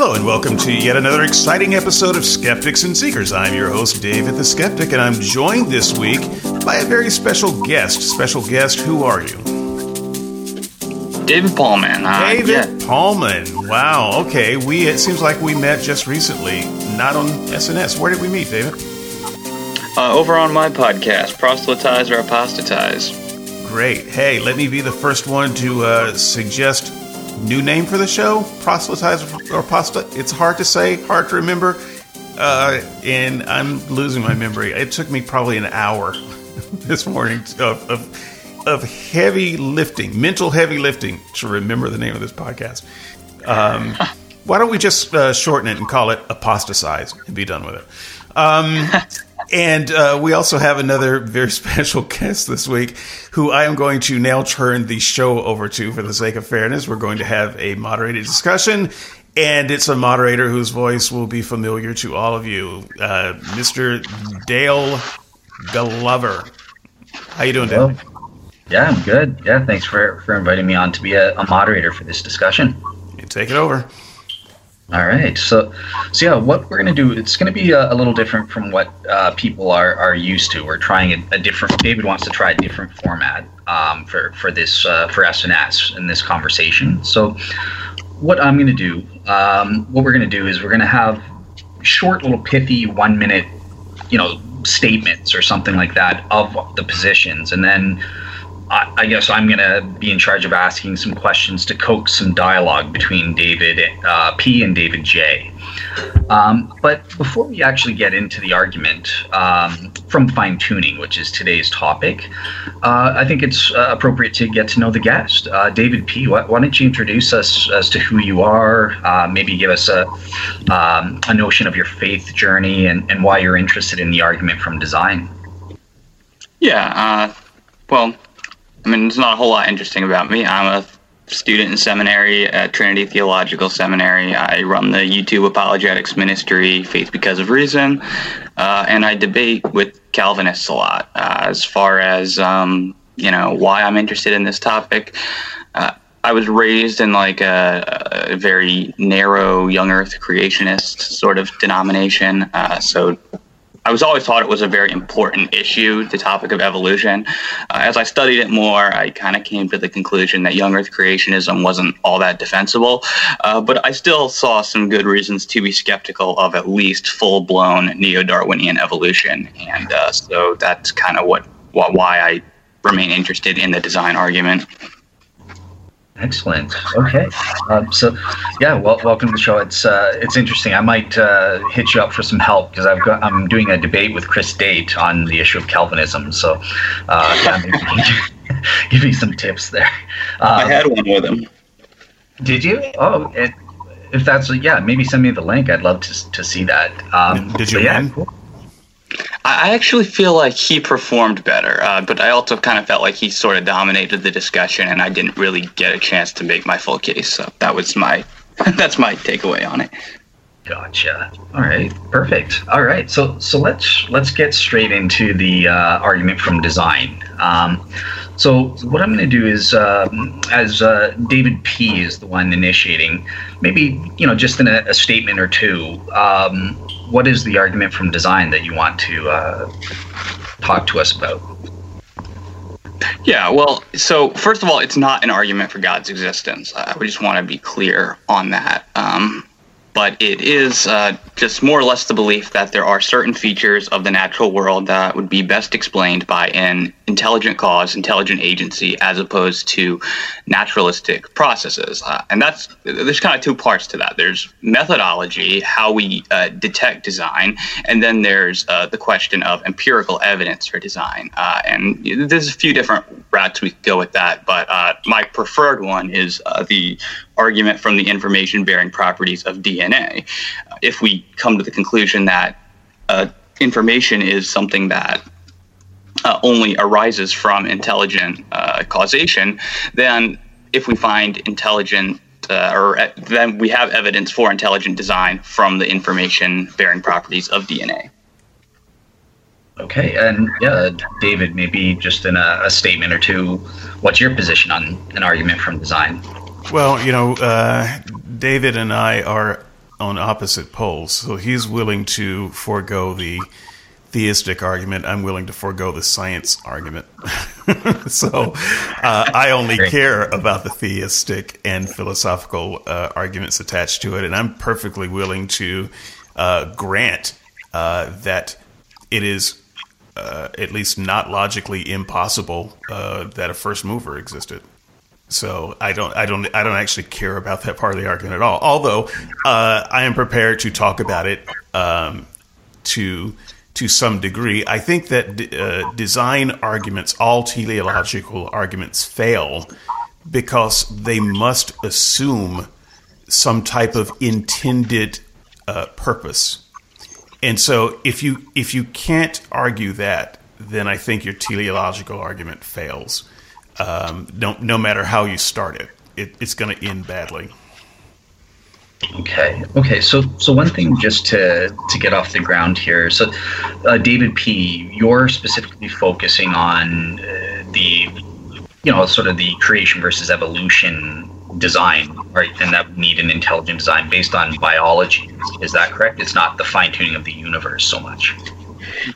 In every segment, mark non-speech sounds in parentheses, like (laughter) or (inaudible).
Hello and welcome to yet another exciting episode of Skeptics and Seekers. I'm your host, David the Skeptic, and I'm joined this week by a very special guest. Special guest, who are you? David Paulman. Uh, David yeah. Paulman. Wow. Okay. We it seems like we met just recently, not on SNS. Where did we meet, David? Uh, over on my podcast, Proselytize or Apostatize. Great. Hey, let me be the first one to uh, suggest new name for the show, proselytize or pasta. It's hard to say, hard to remember, uh, and I'm losing my memory. It took me probably an hour (laughs) this morning of, of, of heavy lifting, mental heavy lifting, to remember the name of this podcast. Um, why don't we just uh, shorten it and call it apostatize and be done with it? Um, (laughs) and uh, we also have another very (laughs) special guest this week who I am going to now turn the show over to for the sake of fairness. We're going to have a moderated discussion, and it's a moderator whose voice will be familiar to all of you, uh, Mr. Dale Glover. How you doing, Dale? Yeah, I'm good. Yeah, thanks for, for inviting me on to be a, a moderator for this discussion. You take it over. All right. So, so yeah, what we're going to do, it's going to be a, a, little different from what uh, people are, are used to. We're trying a, a, different, David wants to try a different format um, for, for this, uh, for SNS in this conversation. So what I'm going to do, um, what we're going to do is we're going to have short little pithy one minute, you know, statements or something like that of the positions. And then I, guess I'm going to be in charge of asking some questions to coax some dialogue between David uh, P and David J. Um, but before we actually get into the argument um, from fine tuning, which is today's topic, uh, I think it's uh, appropriate to get to know the guest. Uh, David P., why, why, don't you introduce us as to who you are? Uh, maybe give us a, um, a notion of your faith journey and, and why you're interested in the argument from design. Yeah, uh, well, I mean, there's not a whole lot interesting about me. I'm a student in seminary at Trinity Theological Seminary. I run the YouTube apologetics ministry, Faith Because of Reason, uh, and I debate with Calvinists a lot uh, as far as um, you know why I'm interested in this topic. Uh, I was raised in like a, a, very narrow young Earth creationist sort of denomination, uh, so I was always thought it was a very important issue, the topic of evolution. Uh, as I studied it more, I kind of came to the conclusion that young Earth creationism wasn't all that defensible, uh, but I still saw some good reasons to be skeptical of at least full blown neo Darwinian evolution. And uh, so that's kind of what, what why I remain interested in the design argument. Excellent. Okay. Um, so, yeah, well, welcome to the show. It's uh, it's interesting. I might uh, hit you up for some help because I've got I'm doing a debate with Chris Date on the issue of Calvinism. So, uh, yeah, (laughs) give me some tips there. Um, I had one with him. Did you? Oh, it, if that's yeah, maybe send me the link. I'd love to to see that. Um, did you? Yeah, cool. I actually feel like he performed better, uh, but I also kind of felt like he sort of dominated the discussion, and I didn't really get a chance to make my full case. So that was my (laughs) that's my takeaway on it. Gotcha. All right, perfect. All right, so so let's let's get straight into the uh, argument from design. Um, so what I'm going to do is, um, as uh, David P is the one initiating, maybe you know just in a, a statement or two. Um, what is the argument from design that you want to uh, talk to us about? Yeah, well, so first of all, it's not an argument for God's existence. I would just want to be clear on that. Um, but it is uh, just more or less the belief that there are certain features of the natural world that would be best explained by an intelligent cause, intelligent agency, as opposed to naturalistic processes. Uh, and that's there's kind of two parts to that. There's methodology, how we uh, detect design, and then there's uh, the question of empirical evidence for design. Uh, and there's a few different routes we could go with that, but uh, my preferred one is the argument from the information bearing properties of DNA. If we come to the conclusion that uh, information is something that uh, only arises from intelligent uh, causation, then if we find intelligent uh, or uh, then we have evidence for intelligent design from the information bearing properties of DNA. Okay, and yeah, David, maybe just in a, a, statement or two, what's your position on an argument from design? Well, you know, uh, David and I are on opposite poles. So he's willing to forego the theistic argument. I'm willing to forego the science argument. (laughs) so uh, I only care about the theistic and philosophical uh, arguments attached to it, and I'm perfectly willing to uh, grant uh, that it is. Uh, at least not logically impossible uh, that a first mover existed. So I don't, I don't, I don't actually care about that part of the argument at all. Although uh, I am prepared to talk about it um, to to some degree. I think that uh, design arguments, all teleological arguments, fail because they must assume some type of intended uh, purpose. And so, if you if you can't argue that, then I think your teleological argument fails um, no, no matter how you start it, it it's going to end badly. Okay. Okay. So, so one thing just to to get off the ground here. So, uh, David P, you're specifically focusing on uh, the, you know, sort of the creation versus evolution design, right? And that need an intelligent design based on biology. Is that correct? It's not the fine tuning of the universe so much.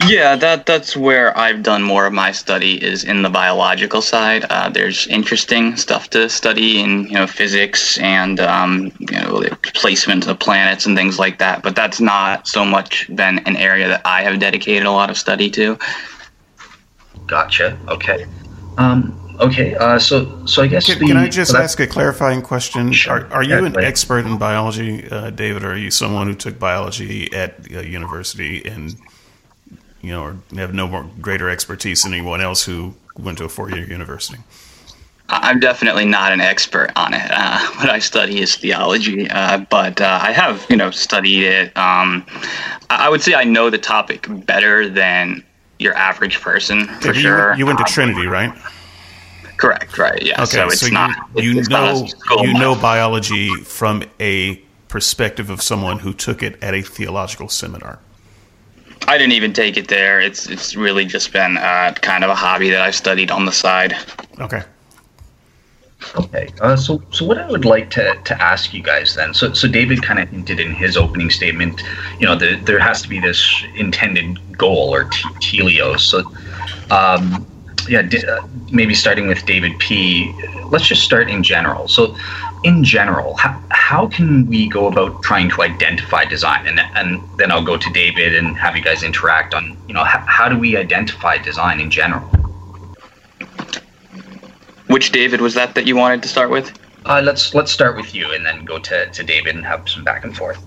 Yeah, that that's where I've done more of my study is in the biological side. Uh, there's interesting stuff to study in you know physics and um, you know the placement of planets and things like that. But that's not so much been an area that I have dedicated a lot of study to. Gotcha. Okay. Um, okay. Uh, so so I guess can, the, can I just so ask a clarifying question? Sure. Are, are you Yeah, an go ahead. expert in biology, uh, David? Or are you someone who took biology at uh, university and you know, or have no more greater expertise than anyone else who went to a four-year university? I- I'm definitely not an expert on it. Uh, (laughs) what I study is theology, uh, but uh, I have, you know, studied it. Um, I would say I know the topic better than your average person, for sure. went- you went to Um, Trinity, right? correct, right? Yeah. Okay, so it's so, not. you, you not a know you know biology from a perspective of someone who took it at a theological seminar. I didn't even take it there. It's it's really just been uh, kind of a hobby that I've studied on the side. Okay. Okay. Uh, so, so what I would like to, to ask you guys then. So, so David kind of hinted in his opening statement, you know, the, there has to be this intended goal or te- teleos. So, um, yeah, d- uh, maybe starting with David P. Let's just start in general. So, in general, how, how can we go about trying to identify design? And and then I'll go to David and have you guys interact on, you know, how, how do we identify design in general? Which David was that that you wanted to start with? Uh, let's let's start with you and then go to, to David and have some back and forth.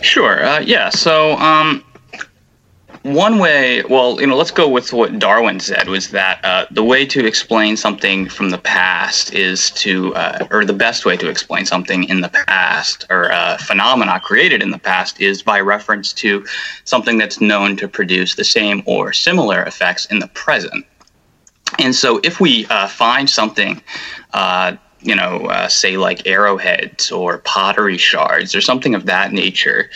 Sure. Uh, yeah. So, um, one way, well, you know, let's go with what Darwin said was that uh, the way to explain something from the past is to, uh, or the best way to explain something in the past or uh, phenomena created in the past is by reference to something that's known to produce the same or similar effects in the present. And so, if we uh, find something, uh, you know, uh, say like arrowheads or pottery shards or something of that nature,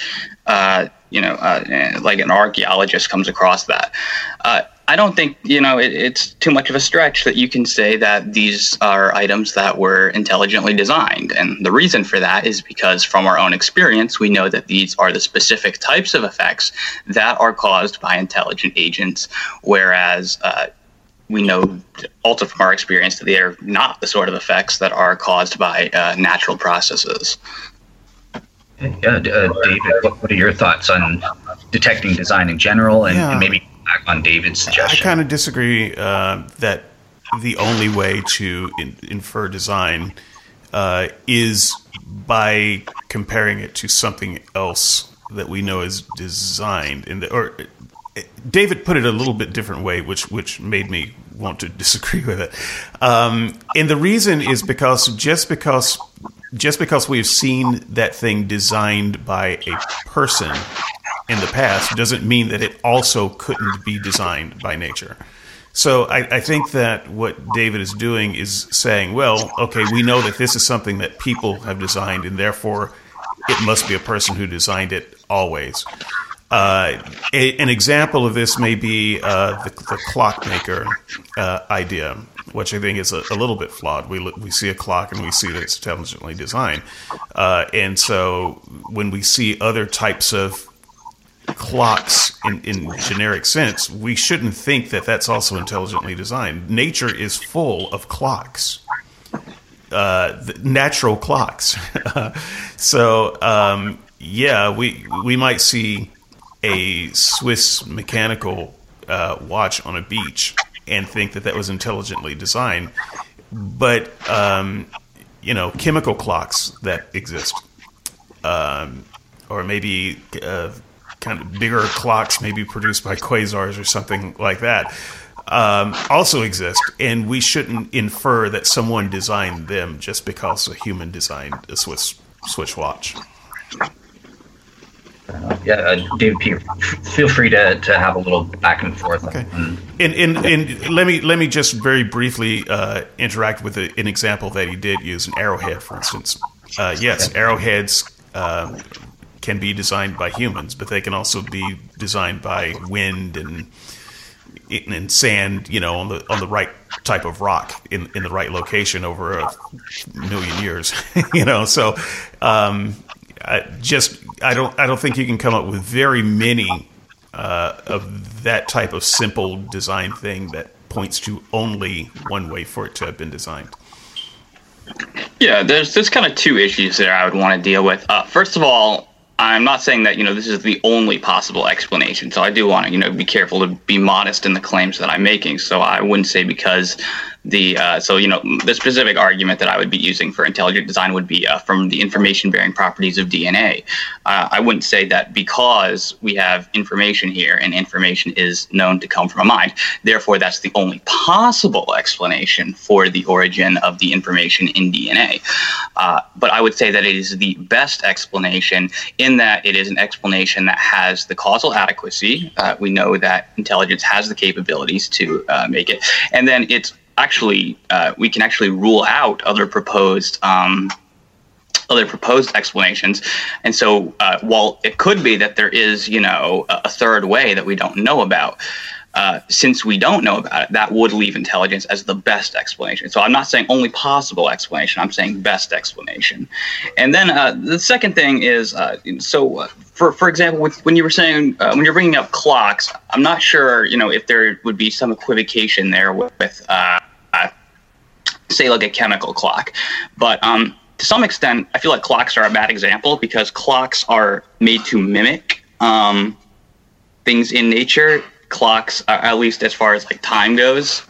uh, you know, uh, eh, like an archaeologist comes across that. Uh, I don't think, you know, it, it's too much of a stretch that you can say that these are items that were intelligently designed. And the reason for that is because from our own experience, we know that these are the specific types of effects that are caused by intelligent agents, whereas uh, we know also from our experience that they are not the sort of effects that are caused by uh, natural processes. Yeah, uh, David, what, what are your thoughts on detecting design in general, and, Yeah. and maybe back on David's suggestion? I kind of disagree uh, that the only way to in, infer design uh, is by comparing it to something else that we know is designed. In the, or David put it a little bit different way, which which made me want to disagree with it. Um, and the reason is because just because just because we've seen that thing designed by a person in the past doesn't mean that it also couldn't be designed by nature. So I, I think that what David is doing is saying, well, okay, we know that this is something that people have designed, and therefore it must be a person who designed it always. Uh, a, an example of this may be uh, the, the, clockmaker uh, idea, which I think is a, a, little bit flawed. We we see a clock and we see that it's intelligently designed, uh, and so when we see other types of clocks in, in generic sense, we shouldn't think that that's also intelligently designed. Nature is full of clocks. Uh, natural clocks. (laughs) so um, yeah, we we might see a Swiss mechanical uh, watch on a beach and think that that was intelligently designed, but um, you know, chemical clocks that exist, um, or maybe uh, kind of bigger clocks, maybe produced by quasars or something like that. Um, also exist, and we shouldn't infer that someone designed them just because a human designed a Swiss Swiss watch. Uh, yeah, uh, David P. Feel free to, to have a little back and forth. Okay. And, and, and let me let me just very briefly uh, interact with a, an example that he did use an arrowhead, for instance. Uh, yes, okay. arrowheads uh, can be designed by humans, but they can also be designed by wind and and sand, you know, on the on the right type of rock in in the right location over a million years, (laughs) you know. So, um, I just I don't I don't think you can come up with very many uh, of that type of simple design thing that points to only one way for it to have been designed. Yeah, there's there's kind of two issues there I would want to deal with. Uh, first of all, I'm not saying that you know this is the only possible explanation. So I do want to you know be careful to be modest in the claims that I'm making. So I wouldn't say because the uh, so you know the specific argument that I would be using for intelligent design would be uh, from the information bearing properties of DNA. Uh, I wouldn't say that because we have information here and information is known to come from a mind, therefore that's the only possible explanation for the origin of the information in DNA. Uh, but I would say that it is the best explanation in that it is an explanation that has the causal adequacy. Uh, we know that intelligence has the capabilities to uh, make it, and then it's actually uh, we can actually rule out other proposed um, other proposed explanations. And so, uh, while it could be that there is, you know, a third way that we don't know about, uh, since we don't know about it, that would leave intelligence as the best explanation. So I'm not saying only possible explanation. I'm saying best explanation. And then uh, the second thing is, uh, so uh, for for example, with, when you were saying uh, when you're bringing up clocks, I'm not sure, you know, if there would be some equivocation there with, with say like a chemical clock. But um, to some extent, I feel like clocks are a bad example because clocks are made to mimic um, things in nature. Clocks, at least as far as like time goes.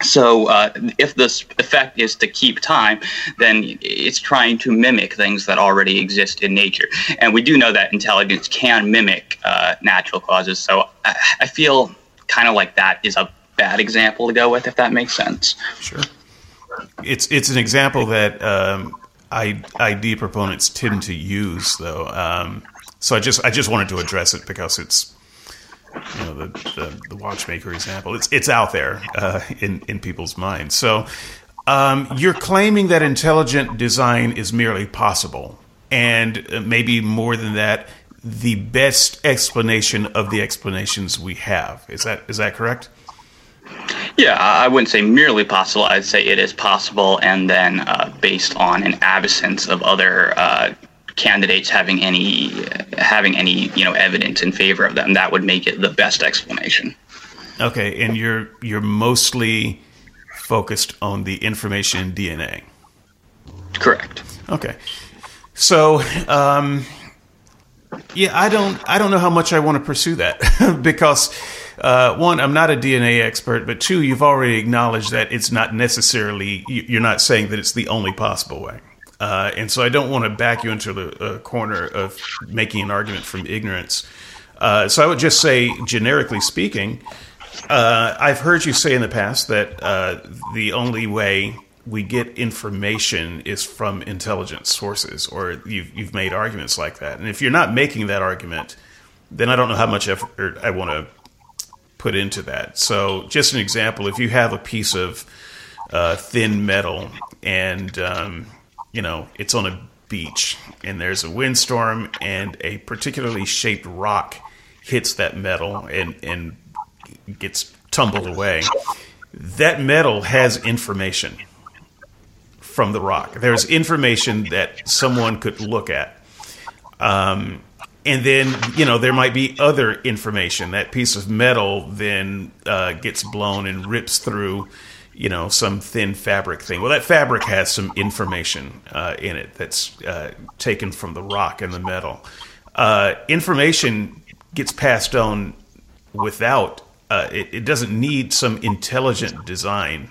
So uh, if this effect is to keep time, then it's trying to mimic things that already exist in nature. And we do know that intelligence can mimic uh, natural causes. So I, I feel kind of like that is a bad example to go with, if that makes sense. Sure it's it's an example that um, ID proponents tend to use, though. Um, so I just I just wanted to address it because it's you know the, the, the watchmaker example. It's it's out there uh, in in people's minds. So um, you're claiming that intelligent design is merely possible, and uh, maybe more than that, the best explanation of the explanations we have. Is that is that correct? Yeah, I wouldn't say merely possible. I'd say it is possible, and then uh, based on an absence of other uh, candidates having any having any you know evidence in favor of them, that would make it the best explanation. Okay, and you're you're mostly focused on the information DNA. Correct. Okay, so. Um, yeah, I don't. I don't know how much I want to pursue that (laughs) because uh, one, I'm not a DNA expert, but two, you've already acknowledged that it's not necessarily, you're not saying that it's the only possible way. Uh, and so I don't want to back you into the uh, corner of making an argument from ignorance. Uh, so I would just say, generically speaking, uh, I've heard you say in the past that uh, the only way we get information is from intelligence sources, or you've, you've made arguments like that. And if you're not making that argument, then I don't know how much effort I want to put into that. So, just an example: if you have a piece of uh, thin metal and um, you know it's on a beach and there's a windstorm and a particularly shaped rock hits that metal and, and gets tumbled away, that metal has information from the rock. There's information that someone could look at. Um, and then, you know, there might be other information. That piece of metal then uh, gets blown and rips through you know some thin fabric thing. Well, that fabric has some information uh, in it that's uh, taken from the rock and the metal. Uh, information gets passed on without uh, it, it, doesn't need some intelligent design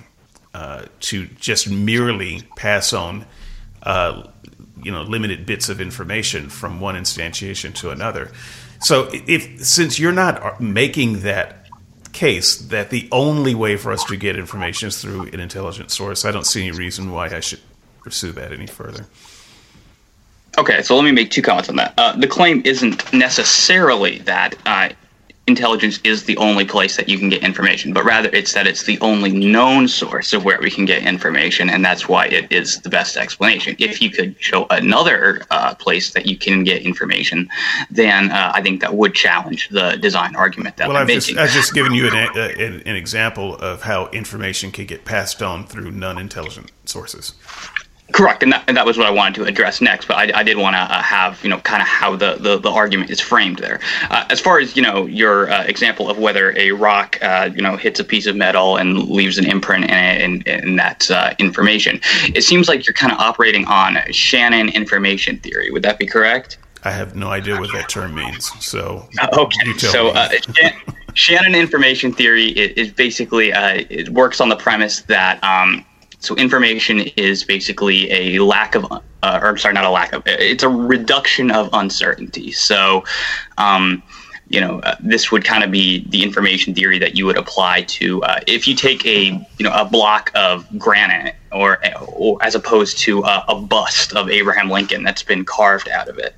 uh, to just merely pass on you know limited bits of information from one instantiation to another. So if since you're not making that case that the only way for us to get information is through an intelligent source, I don't see any reason why I should pursue that any further. Okay, so let me make two comments on that. Uh, the claim isn't necessarily that uh, intelligence is the only place that you can get information, but rather it's that it's the only known source of where we can get information, and that's why it is the best explanation. If you could show another uh, place that you can get information, then uh, I think that would challenge the design argument that well, I'm I've making. Just, I've just given you an, an, an example of how information can get passed on through non-intelligent sources. Correct, and that, and that was what I wanted to address next. But I, I did want to uh, have you know kind of how the, the, the, argument is framed there. Uh, as far as you know, your uh, example of whether a rock uh, you know hits a piece of metal and leaves an imprint in it and, and that uh, information, it seems like you're kind of operating on Shannon information theory. Would that be correct? I have no idea what that term means. So okay, so Shannon information theory is, basically it works on the premise that. Um, so information is basically a lack of, uh, or sorry, not a lack of, it's a reduction of uncertainty. So, um, you know, uh, this would kind of be the information theory that you would apply to uh, if you take a, you know, a block of granite or, or as opposed to a bust of Abraham Lincoln that's been carved out of it.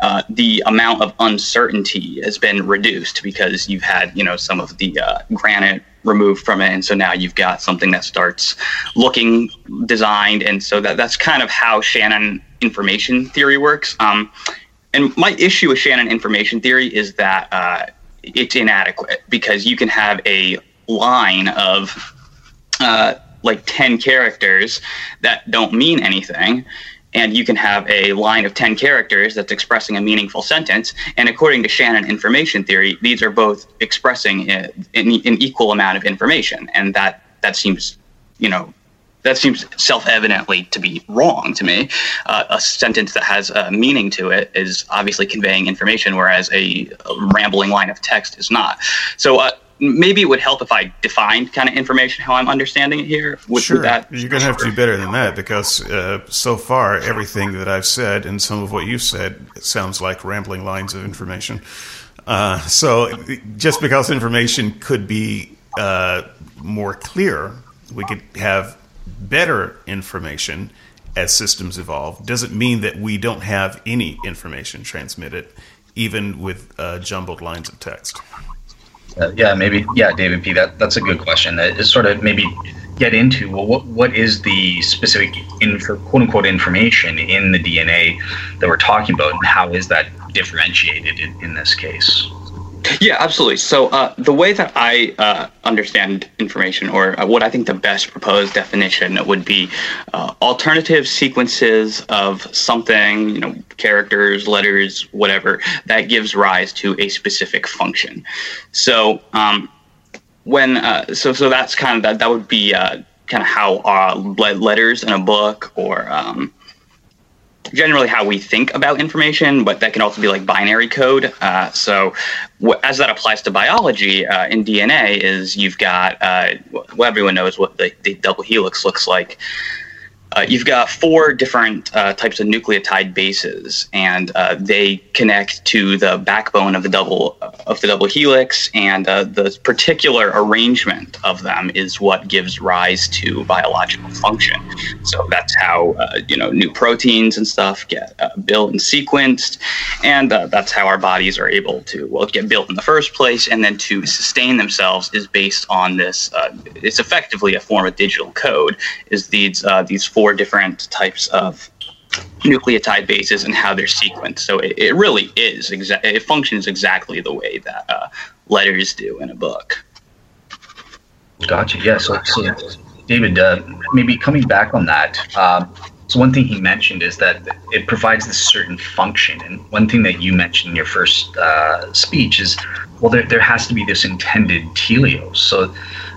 Uh, the amount of uncertainty has been reduced because you've had you know some of the uh, granite removed from it. And so now you've got something that starts looking designed. And so that that's kind of how shannon information theory works. Um, and my issue with shannon information theory is that uh, it's inadequate because you can have a line of uh, like 10 characters that don't mean anything and you can have a line of 10 characters that's expressing a meaningful sentence and according to shannon information theory these are both expressing an, an equal amount of information and that that seems you know that seems self-evidently to be wrong to me. Uh, a sentence that has a meaning to it is obviously conveying information, whereas a, a rambling line of text is not. So, uh, maybe it would help if I defined kind of information how I'm understanding it here. Would, sure, that, you're going to have to do better than that because uh, so far everything that I've said and some of what you've said sounds like rambling lines of information. Uh, so just because information could be uh, more clear, we could have better information as systems evolve. Doesn't mean that we don't have any information transmitted, even with uh, jumbled lines of text. Uh, yeah, maybe. Yeah, David P. That that's a good question. That is sort of maybe get into well, what what is the specific info, quote unquote information in the DNA that we're talking about, and how is that differentiated in, in this case? Yeah, absolutely. So uh, the way that I uh, understand information, or uh, what I think the best proposed definition would be, uh, alternative sequences of something, you know, characters, letters, whatever, that gives rise to a specific function. So um, when uh, so so that's kind of that that would be kind of how letters in a book or um, generally how we think about information, but that can also be like binary code. Uh, so, as that applies to biology uh, in DNA, is you've got uh, well, everyone knows what the, the double helix looks like. Uh, you've got four different uh, types of nucleotide bases, and uh, they connect to the backbone of the double of the double helix, and uh, the particular arrangement of them is what gives rise to biological function. So that's how uh, you know new proteins and stuff get uh, built and sequenced, and that's how our bodies are able to well get built in the first place, and then to sustain themselves is based on this. it's effectively a form of digital code. Is these these four different types of nucleotide bases and how they're sequenced. So it, it really is exa- it functions exactly the way that uh, letters do in a book. Gotcha. Yeah. So, so David, uh, maybe coming back on that. Um, so one thing he mentioned is that it provides this certain function, and one thing that you mentioned in your first uh, speech is, well, there, there has to be this intended teleos. So,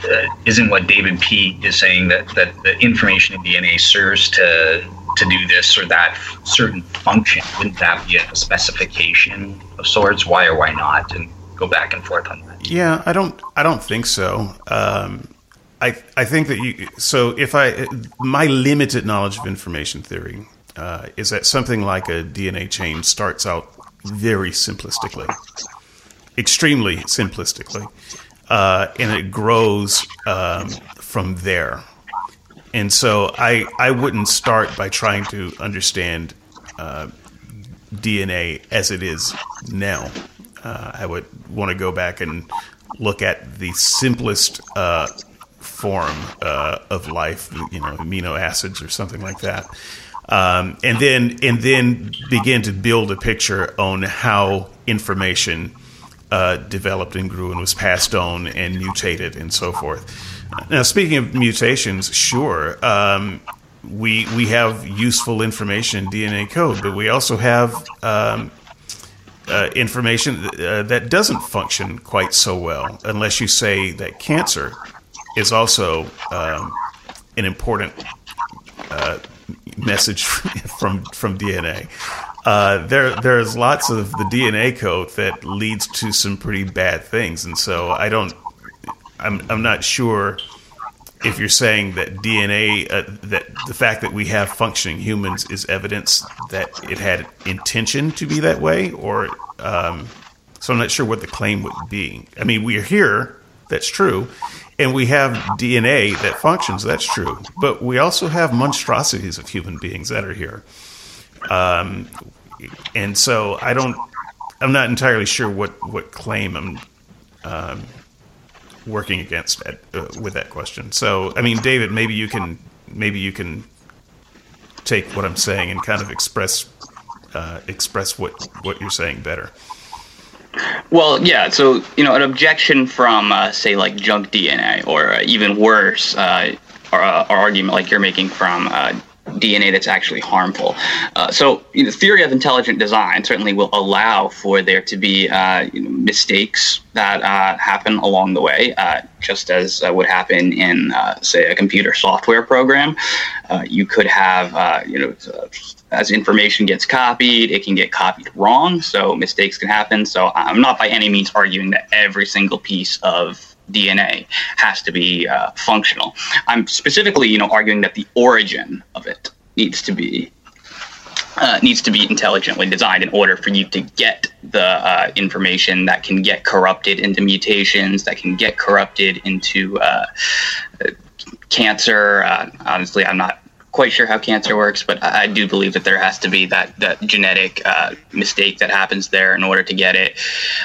uh, isn't what David P is saying that that the information in DNA serves to to do this or that certain function? Wouldn't that be a specification of sorts? Why or why not? And go back and forth on that. Yeah, I don't. I don't think so. Um, I I think that you. So if I my limited knowledge of information theory uh, is that something like a DNA chain starts out very simplistically, extremely simplistically, uh, and it grows um, from there. And so I I wouldn't start by trying to understand uh, DNA as it is now. Uh, I would want to go back and look at the simplest uh, form uh, of life, you know, amino acids or something like that, um, and then and then begin to build a picture on how information uh, developed and grew and was passed on and mutated and so forth. Now, speaking of mutations, sure. Um, we we have useful information in DNA code, but we also have um, uh, information uh, that doesn't function quite so well, unless you say that cancer is also um, an important uh, message (laughs) from from DNA. Uh, there there's lots of the DNA code that leads to some pretty bad things, and so I don't. I'm I'm not sure if you're saying that DNA, uh, that the fact that we have functioning humans is evidence that it had intention to be that way, or um, so I'm not sure what the claim would be. I mean, we are here, that's true, and we have DNA that functions, that's true, but we also have monstrosities of human beings that are here, um, and so I don't, I'm not entirely sure what what claim I'm. Um, working against at, uh, with that question. So, I mean, David, maybe you can maybe you can take what I'm saying and kind of express uh, express what what you're saying better. Well, yeah. So you know, an objection from uh, say like junk DNA, or uh, even worse, uh, or, uh, argument like you're making from DNA that's actually harmful. Uh, so, you know, theory of intelligent design certainly will allow for there to be uh, you know, mistakes that uh, happen along the way, uh, just as uh, would happen in, uh, say, a computer software program. you could have, you know, as information gets copied, it can get copied wrong, so mistakes can happen. So, I'm not by any means arguing that every single piece of DNA has to be uh, functional. I'm specifically, you know, arguing that the origin of it needs to be uh, needs to be intelligently designed in order for you to get the uh, information that can get corrupted into mutations, that can get corrupted into uh, cancer. Uh, honestly, I'm not quite sure how cancer works, but I, do believe that there has to be that that genetic uh, mistake that happens there in order to get it.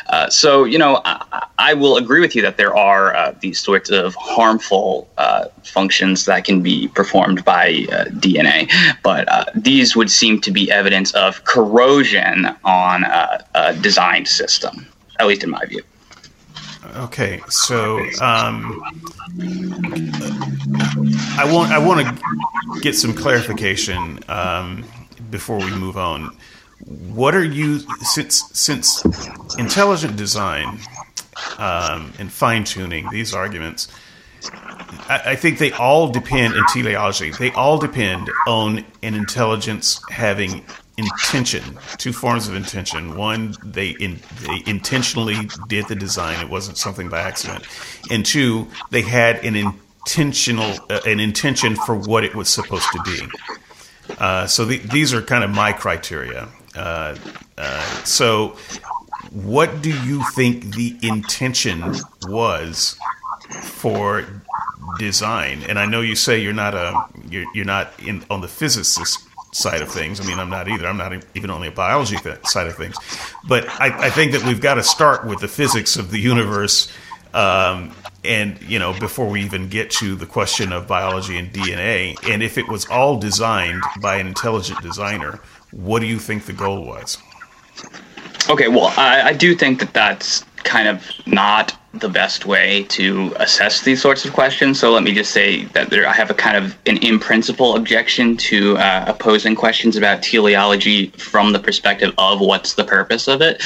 Uh, so you know, I, I, will agree with you that there are uh, these sorts of harmful uh, functions that can be performed by uh, DNA, but uh, these would seem to be evidence of corrosion on a designed system, at least in my view. Okay, so um, I want I want to get some clarification um, before we move on. What are you since since intelligent design um, and fine tuning these arguments? I, I think they all depend in teleology. They all depend on an intelligence having intention, two forms of intention. One, they in, they intentionally did the design; it wasn't something by accident. And two, they had an intentional uh, an intention for what it was supposed to be. Uh, so the, these are kind of my criteria. Uh, uh so, what do you think the intention was for design? And I know you say you're not a you're, you're not in on the physicist side of things. I mean, I'm not either. I'm not even on the biology side of things. But I, I, think that we've got to start with the physics of the universe Um, and you know, before we even get to the question of biology and DNA, and if it was all designed by an intelligent designer, what do you think the goal was? Okay, well, I, I do think that that's kind of not the best way to assess these sorts of questions. So let me just say that there, I have a kind of an in principle objection to uh, opposing questions about teleology from the perspective of what's the purpose of it.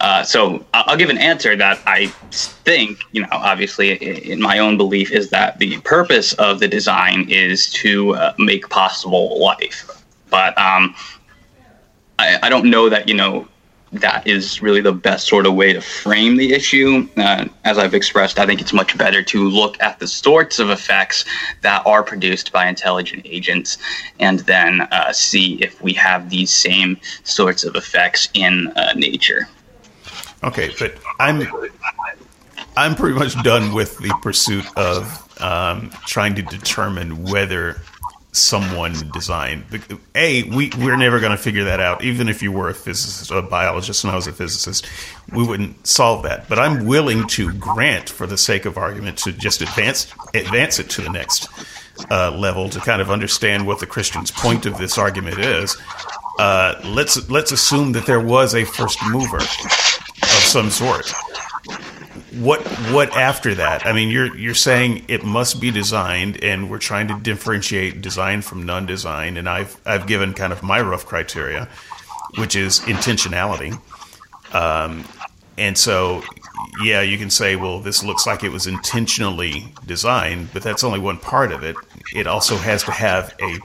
Uh, so I'll give an answer that I think, you know, obviously in my own belief, is that the purpose of the design is to uh, make possible life. But um, I, I don't know that, you know, that is really the best sort of way to frame the issue. Uh, as I've expressed, I think it's much better to look at the sorts of effects that are produced by intelligent agents and then uh, see if we have these same sorts of effects in uh, nature. Okay, but I'm I'm pretty much done with the pursuit of um, trying to determine whether someone designed. A, we we're never going to figure that out. Even if you were a physicist a biologist and I was a physicist, we wouldn't solve that. But I'm willing to grant, for the sake of argument, to just advance advance it to the next uh, level to kind of understand what the Christian's point of this argument is. Uh, let's let's assume that there was a first mover of some sort what what after that? I mean, you're you're saying it must be designed, and we're trying to differentiate design from non-design. And I've I've given kind of my rough criteria, which is intentionality. Um, and so, yeah, you can say, well, this looks like it was intentionally designed, but that's only one part of it. It also has to have a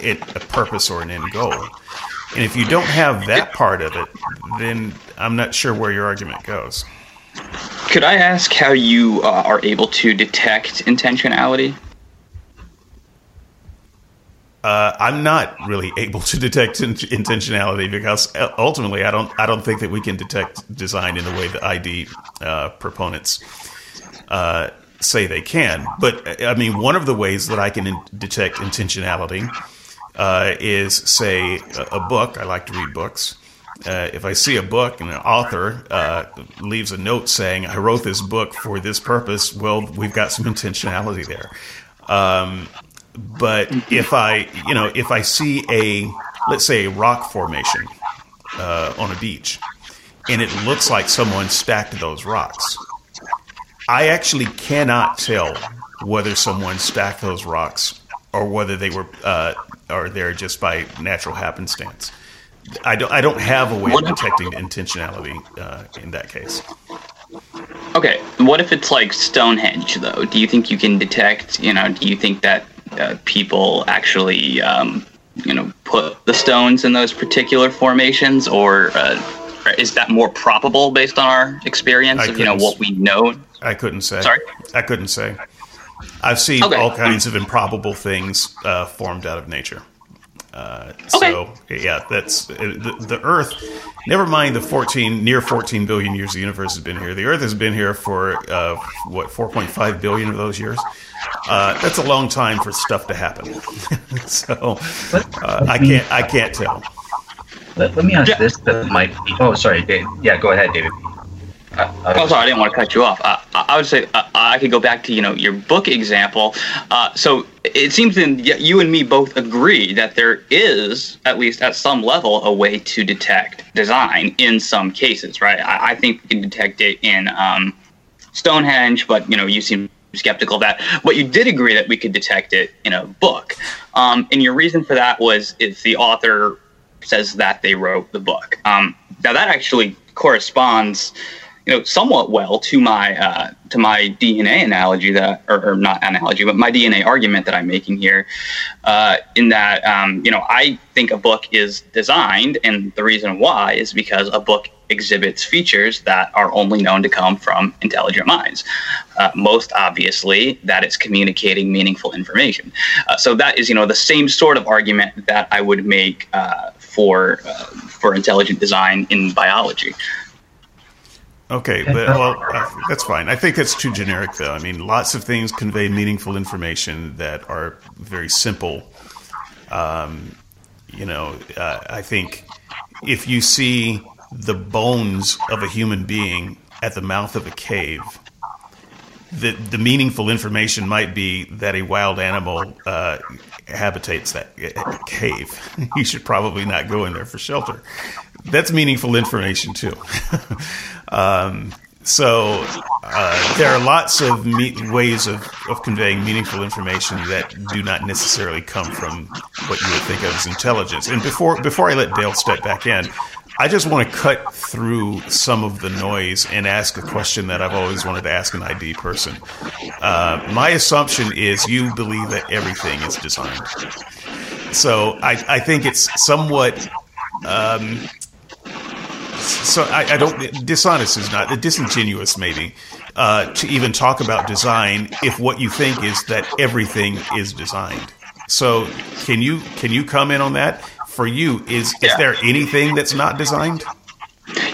it, a purpose or an end goal. And if you don't have that part of it, then I'm not sure where your argument goes. Could I ask how you uh, are able to detect intentionality? Uh, I'm not really (laughs) able to detect in- intentionality because uh, ultimately, I don't. I don't think that we can detect design in the way that ID uh, proponents uh, say they can. But I mean, one of the ways that I can in- detect intentionality uh, is, say, a, a book. I like to read books uh, if I see a book and an author uh, leaves a note saying, I wrote this book for this purpose, well, we've got some intentionality there. Um, but if I, you know, if I see a, let's say, a rock formation uh, on a beach, and it looks like someone stacked those rocks, I actually cannot tell whether someone stacked those rocks or whether they were, uh, or they're just by natural happenstance. I don't. I don't have a way of detecting intentionality uh, in that case. Okay, what if it's like Stonehenge though? Do you think you can detect? You know, do you think that uh, people actually, um, you know, put the stones in those particular formations, or uh, is that more probable based on our experience of you know what we know? I couldn't say. Sorry, I couldn't say. I've seen okay. all kinds of improbable things uh, formed out of nature. Uh, okay. So yeah, that's uh, the, the, Earth. Never mind the fourteen near fourteen billion years the universe has been here. The Earth has been here for uh, what four point five billion of those years. Uh, that's a long time for stuff to happen. (laughs) so uh, I can't I can't tell. Let, let me ask yeah. this. That might be. Oh, sorry, Dave. Yeah, go ahead, David. I, I oh, sorry, I didn't want to cut you off. I, I would say I, I, could go back to you know your book example. Uh, so it seems that you and me both agree that there is, at least at some level, a way to detect design in some cases, right? I, think we can detect it in um, Stonehenge, but you know you seem skeptical of that. But you did agree that we could detect it in a book, um, and your reason for that was if the author says that they wrote the book. Um, now that actually corresponds you know somewhat well to my uh, to my DNA analogy that or, or, not analogy but my DNA argument that I'm making here uh, in that um, you know I think a book is designed and the reason why is because a book exhibits features that are only known to come from intelligent minds uh, most obviously that it's communicating meaningful information uh, so that is you know the same sort of argument that I would make uh, for uh, for intelligent design in biology. Okay, but well, uh, that's fine. I think that's too generic, though. I mean, lots of things convey meaningful information that are very simple. Um, you know, uh, I think if you see the bones of a human being at the mouth of a cave, the the meaningful information might be that a wild animal uh, habitates that uh, cave. (laughs) you should probably not go in there for shelter. That's meaningful information too. (laughs) um, so uh, there are lots of me- ways of, of conveying meaningful information that do not necessarily come from what you would think of as intelligence. And before before I let Dale step back in, I just want to cut through some of the noise and ask a question that I've always wanted to ask an ID person. Uh, my assumption is you believe that everything is designed. So I, I think it's somewhat. Um, so I, I, don't. Dishonest is not disingenuous, maybe, uh, to even talk about design if what you think is that everything is designed. So can you can you comment on that? for you is yeah. is there anything that's not designed?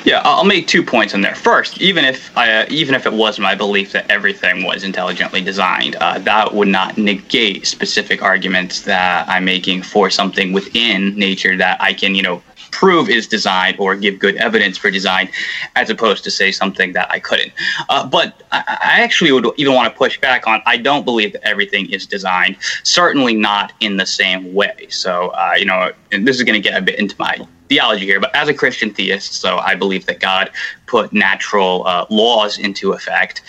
Yeah, I'll make two points in there. First, even if I, uh, even if it was my belief that everything was intelligently designed, uh, that would not negate specific arguments that I'm making for something within nature that I can, you know, prove is design or give good evidence for design, as opposed to say something that I couldn't. Uh, but I, I, actually would even want to push back on I don't believe that everything is designed, certainly not in the same way. So, uh, you know, and this is going to get a bit into my theology here, but as a Christian theist, so I believe that God put natural uh, laws into effect,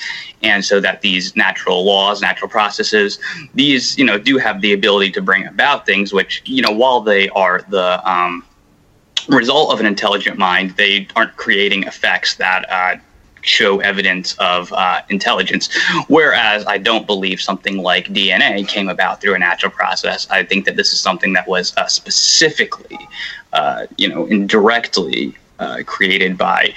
and so that these natural laws, natural processes, these you know do have the ability to bring about things which you know while they are the um, result of an intelligent mind, they aren't creating effects that uh, show evidence of uh, intelligence. Whereas I don't believe something like DNA came about through a natural process. I think that this is something that was uh, specifically, uh, you know, indirectly uh, created by.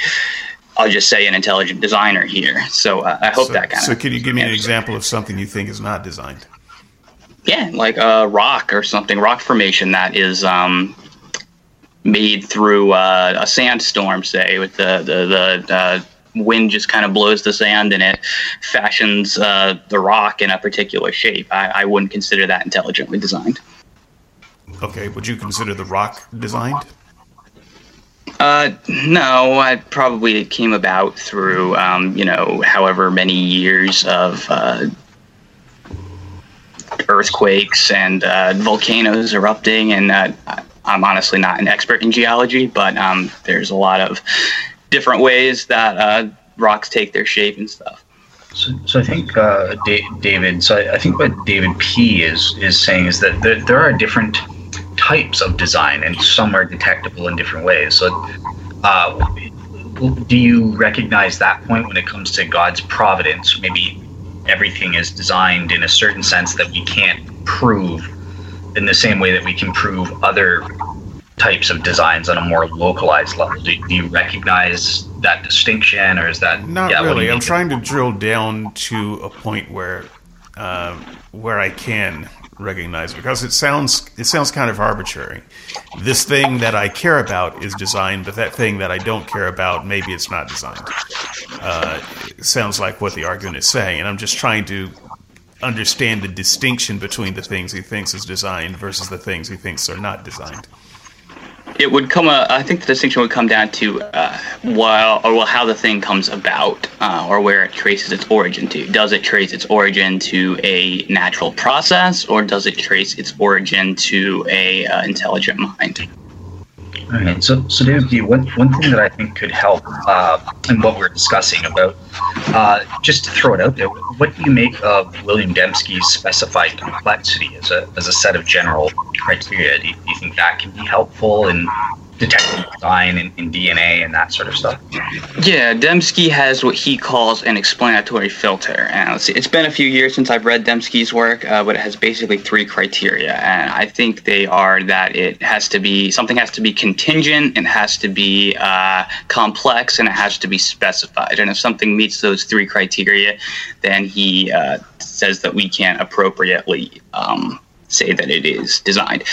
I'll just say an intelligent designer here. So uh, I hope so, that kind so of. So, can you give me an example of something you think is not designed? Yeah, like a rock or something, rock formation that is um, made through uh, a sandstorm, say, with the the, the uh, wind just kind of blows the sand and it fashions uh, the rock in a particular shape. I, I, wouldn't consider that intelligently designed. Okay, would you consider the rock designed? Uh, no, I probably it came about through um, you know however many years of uh, earthquakes and uh, volcanoes erupting, and uh, I'm honestly not an expert in geology, but um, there's a lot of different ways that uh, rocks take their shape and stuff. So, so I think uh, David. So I, I, think what David P is is saying is that there, there, are different types of design, and some are detectable in different ways. So, uh, do you recognize that point when it comes to God's providence? Maybe everything is designed in a certain sense that we can't prove in the same way that we can prove other types of designs on a more localized level. Do, do you recognize that distinction, or is that not yeah, really? I'm trying to drill down to a point where uh, where I can recognize because it sounds it sounds kind of arbitrary. This thing that I care about is designed, but that thing that I don't care about, maybe it's not designed. Uh, sounds like what the argument is saying, and I'm just trying to understand the distinction between the things he thinks is designed versus the things he thinks are not designed. It would come. Uh, I think the distinction would come down to uh, well, or well, how the thing comes about, uh, or where it traces its origin to. Does it trace its origin to a natural process, or does it trace its origin to a uh, intelligent mind? All right. So, so David, one one thing that I think could help uh, in what we're discussing about, uh, just to throw it out there, what do you make of William Dembski's specified complexity as a as a set of general criteria? Do you, do you think that can be helpful in detecting design DNA and that sort of stuff. Yeah, Dembski has what he calls an explanatory filter. And see, it's been a few years since I've read Dembski's work, uh, but it has basically three criteria. And I think they are that it has to be something has to be contingent, it has to be uh, complex, and it has to be specified. And if something meets those three criteria, then he uh, says that we can't appropriately. Um, say that it is designed.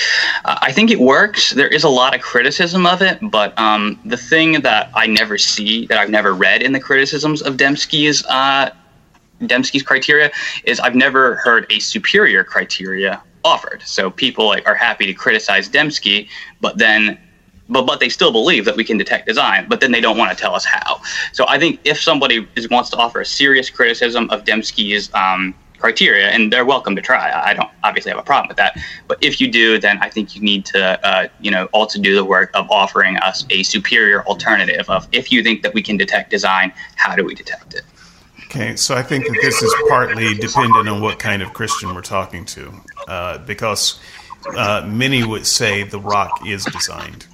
Uh, I think it works. There is a lot of criticism of it, but um, the thing that I never see, that I've never read in the criticisms of Dembski's uh, Dembski's criteria, is I've never heard a superior criteria offered. So people like, are happy to criticize Dembski, but then but but they still believe that we can detect design, but then they don't want to tell us how. So I think if somebody is, wants to offer a serious criticism of Dembski's um, criteria, and they're welcome to try. I don't obviously have a problem with that, but if you do, then I think you need to, uh, you know, also do the work of offering us a superior alternative of if you think that we can detect design, how do we detect it? Okay, so I think that this is partly dependent on what kind of Christian we're talking to, uh, because uh, many would say the rock is designed.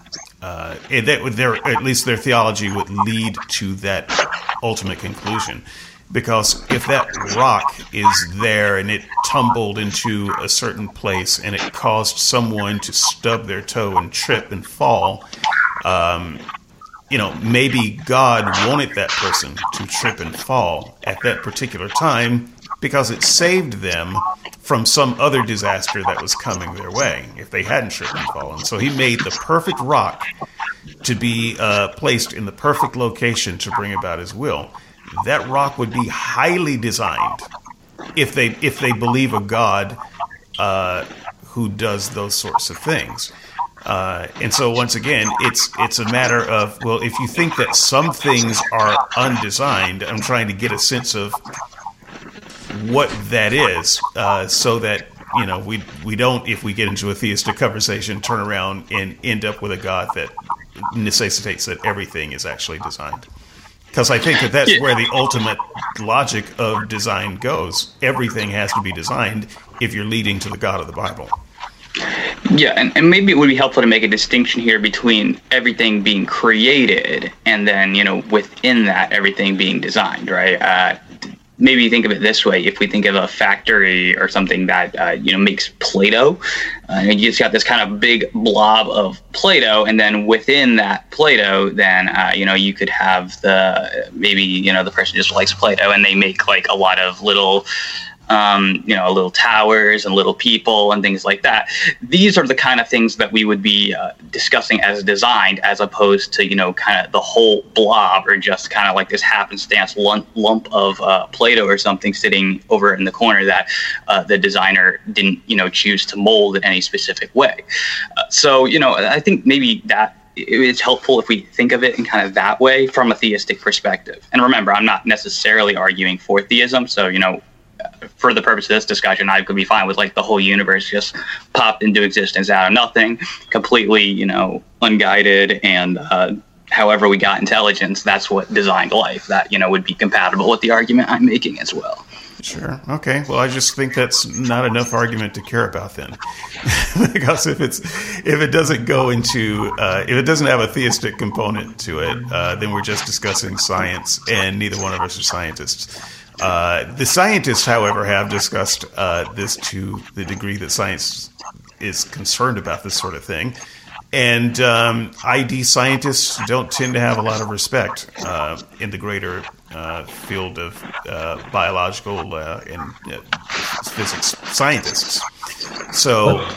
Uh, that their at least their theology would lead to that ultimate conclusion because if that rock is there and it tumbled into a certain place and it caused someone to stub their toe and trip and fall, um, you know, maybe God wanted that person to trip and fall at that particular time because it saved them from some other disaster that was coming their way if they hadn't tripped and fallen. So he made the perfect rock to be uh, placed in the perfect location to bring about his will that rock would be highly designed if they if they believe a God uh, who does those sorts of things. Uh, and so once again, it's it's a matter of well, if you think that some things are undesigned, I'm trying to get a sense of what that is, uh, so that you know we we don't, if we get into a theistic conversation, turn around and end up with a God that necessitates that everything is actually designed because I think that that's yeah. where the ultimate logic of design goes. Everything has to be designed if you're leading to the God of the Bible. Yeah, and, and maybe it would be helpful to make a distinction here between everything being created and then, you know, within that, everything being designed, right? Uh, maybe think of it this way: if we think of a factory or something that uh, you know makes Play-Doh, uh, you just got this kind of big blob of Play-Doh, and then within that Play-Doh, then uh, you know you could have the maybe you know the person just likes Play-Doh, and they make like a lot of little um, you know, little towers and little people and things like that. These are the kind of things that we would be uh, discussing as designed, as opposed to you know, kind of the whole blob or just kind of like this happenstance lump, lump of uh, Play-Doh or something sitting over in the corner that uh, the designer didn't you know choose to mold in any specific way. Uh, so you know, I think maybe that it's helpful if we think of it in kind of that way from a theistic perspective. And remember, I'm not necessarily arguing for theism, so you know for the purpose of this discussion, I could be fine with like the whole universe just popped into existence out of nothing, completely, you know, unguided, and uh, however we got intelligence, that's what designed life. That you know would be compatible with the argument I'm making as well. Sure. Okay. Well, I just think that's not enough argument to care about then, (laughs) because if it's if it doesn't go into uh, if it doesn't have a theistic component to it, uh, then we're just discussing science, and neither one of us are scientists. Uh, the scientists, however, have discussed uh, this to the degree that science is concerned about this sort of thing. And um, ID scientists don't tend to have a lot of respect uh, in the greater uh, field of uh, biological and physics scientists. So,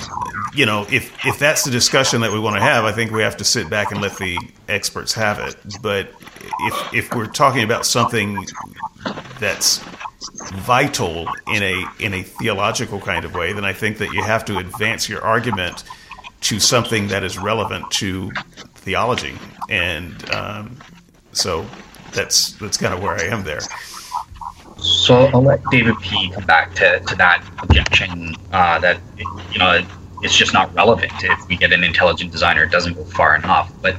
you know, if if that's the discussion that we want to have, I think we have to sit back and let the experts have it. But if if we're talking about something that's vital in a in a theological kind of way, then I think that you have to advance your argument to something that is relevant to theology, and um, so that's that's kind of where I am there. So I'll let David P come back to, to that objection uh, that you know it's just not relevant if we get an intelligent designer. It doesn't go far enough, but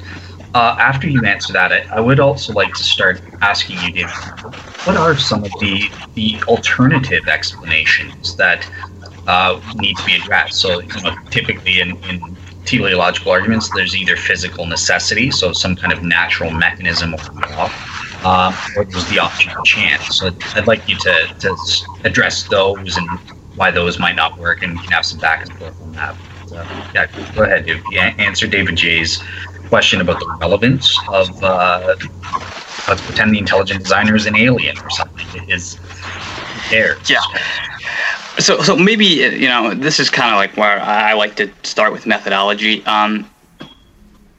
uh, after you answer that, I, I, would also like to start asking you, David, what are some of the the alternative explanations that uh, need to be addressed? So, you know, typically in, in teleological arguments, there's either physical necessity, so some kind of natural mechanism or law, um, or there's the option of chance. So, I'd like you to, to address those and why those might not work, and you can have some back and forth on that. Uh, yeah, go ahead, dude. Answer David J's question about the relevance of uh, let's pretend the intelligent designer is an alien or something. It is there. Yeah. So, so maybe you know this is kind of like where I like to start with methodology. Um,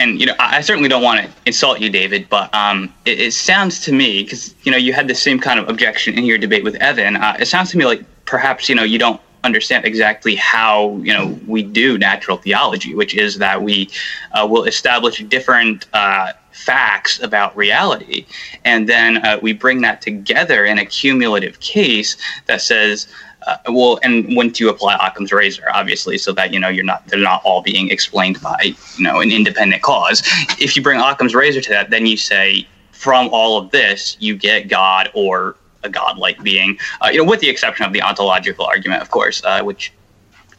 and you know, I certainly don't want to insult you, David, but um, it, it, sounds to me because you know you had the same kind of objection in your debate with Evan. Uh, it sounds to me like perhaps you know you don't understand exactly how you know we do natural theology, which is that we uh, will establish different uh, facts about reality, and then uh, we bring that together in a cumulative case that says. Uh, well, and once you apply Occam's razor, obviously, so that you know you're not they're not all being explained by you know an independent cause. If you bring Occam's razor to that, then you say from all of this you get God or a godlike being, uh, you know, with the exception of the ontological argument, of course, uh, which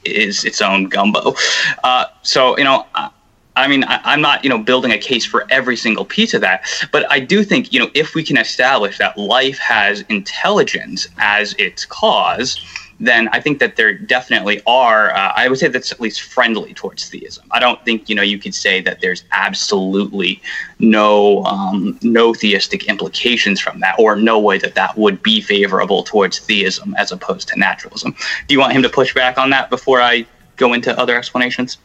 is its own gumbo. Uh, so, you know, I mean, I, am not, you know, building a case for every single piece of that, but I do think, you know, if we can establish that life has intelligence as its cause, then I think that there definitely are. Uh, I would say that's at least friendly towards theism. I don't think you know you could say that there's absolutely no um, no theistic implications from that, or no way that that would be favorable towards theism as opposed to naturalism. Do you want him to push back on that before I go into other explanations?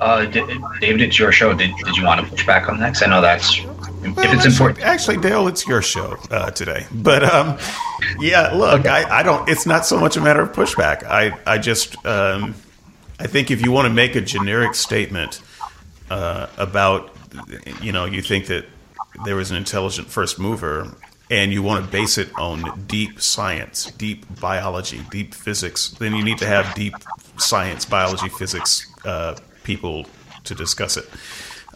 Uh, David, it's your show. Did, did you want to push back on that? Because I know that's well, if it's important. Actually, Dale, it's your show uh, today. But um, yeah, look, okay. I, I, don't. It's not so much a matter of pushback. I I just um, I think if you want to make a generic statement uh, about, you know, you think that there was an intelligent first mover, and you want to base it on deep science, deep biology, deep physics, then you need to have deep science, biology, physics uh, people to discuss it.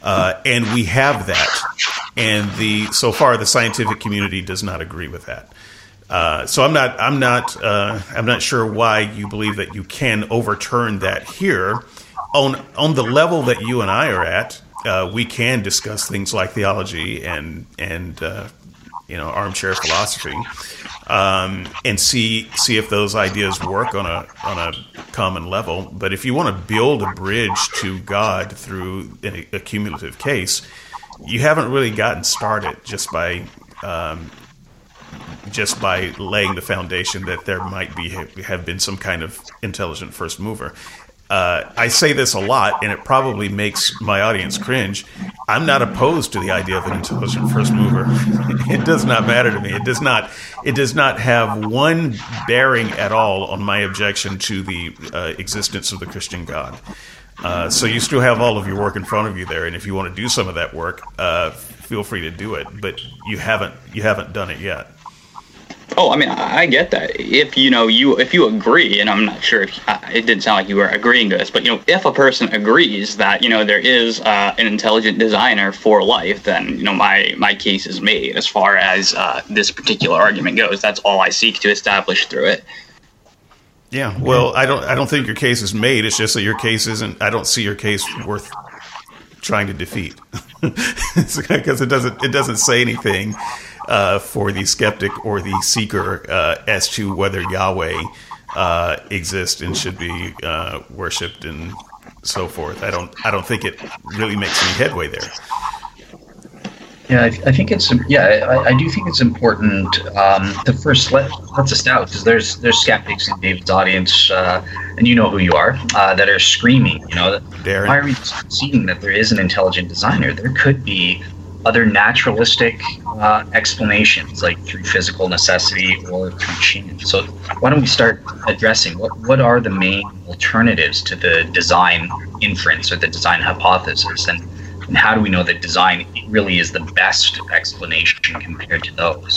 Uh, and we have that, and the so far the scientific community does not agree with that. Uh, so I'm not I'm not uh, I'm not sure why you believe that you can overturn that here on on the level that you and I are at. Uh, we can discuss things like theology and and uh, you know armchair philosophy um, and see see if those ideas work on a on a common level. But if you want to build a bridge to God through an, a cumulative case, you haven't really gotten started just by um, just by laying the foundation that there might be have been some kind of intelligent first mover. Uh, I say this a lot, and it probably makes my audience cringe. I'm not opposed to the idea of an intelligent first mover. (laughs) it does not matter to me. It does not. It does not have one bearing at all on my objection to the uh, existence of the Christian God. Uh, so you still have all of your work in front of you there, and if you want to do some of that work, uh, feel free to do it. But you haven't. You haven't done it yet. Oh, I mean, I get that. If you know you, if you agree, and I'm not sure if it didn't sound like you were agreeing to this, but you know, if a person agrees that you know there is uh, an intelligent designer for life, then you know my my case is made as far as uh, this particular argument goes. That's all I seek to establish through it. Yeah, well, I don't I don't think your case is made. It's just that your case isn't. I don't see your case worth trying to defeat (laughs) because it doesn't it doesn't say anything uh, for the skeptic or the seeker uh, as to whether Yahweh uh, exists and should be uh, worshipped and so forth. I don't. I don't think it really makes any headway there. Yeah, I, I think it's yeah, I, I, do think it's important um, to first let let's establish because there's there's skeptics in David's audience, uh, and you know who you are, uh, that are screaming, you know, Darren. why are we seeing that there is an intelligent designer? There could be other naturalistic uh, explanations, like through physical necessity or through chance. So, why don't we start addressing what, what are the main alternatives to the design inference or the design hypothesis? And, and how do we know that design really is the best explanation compared to those?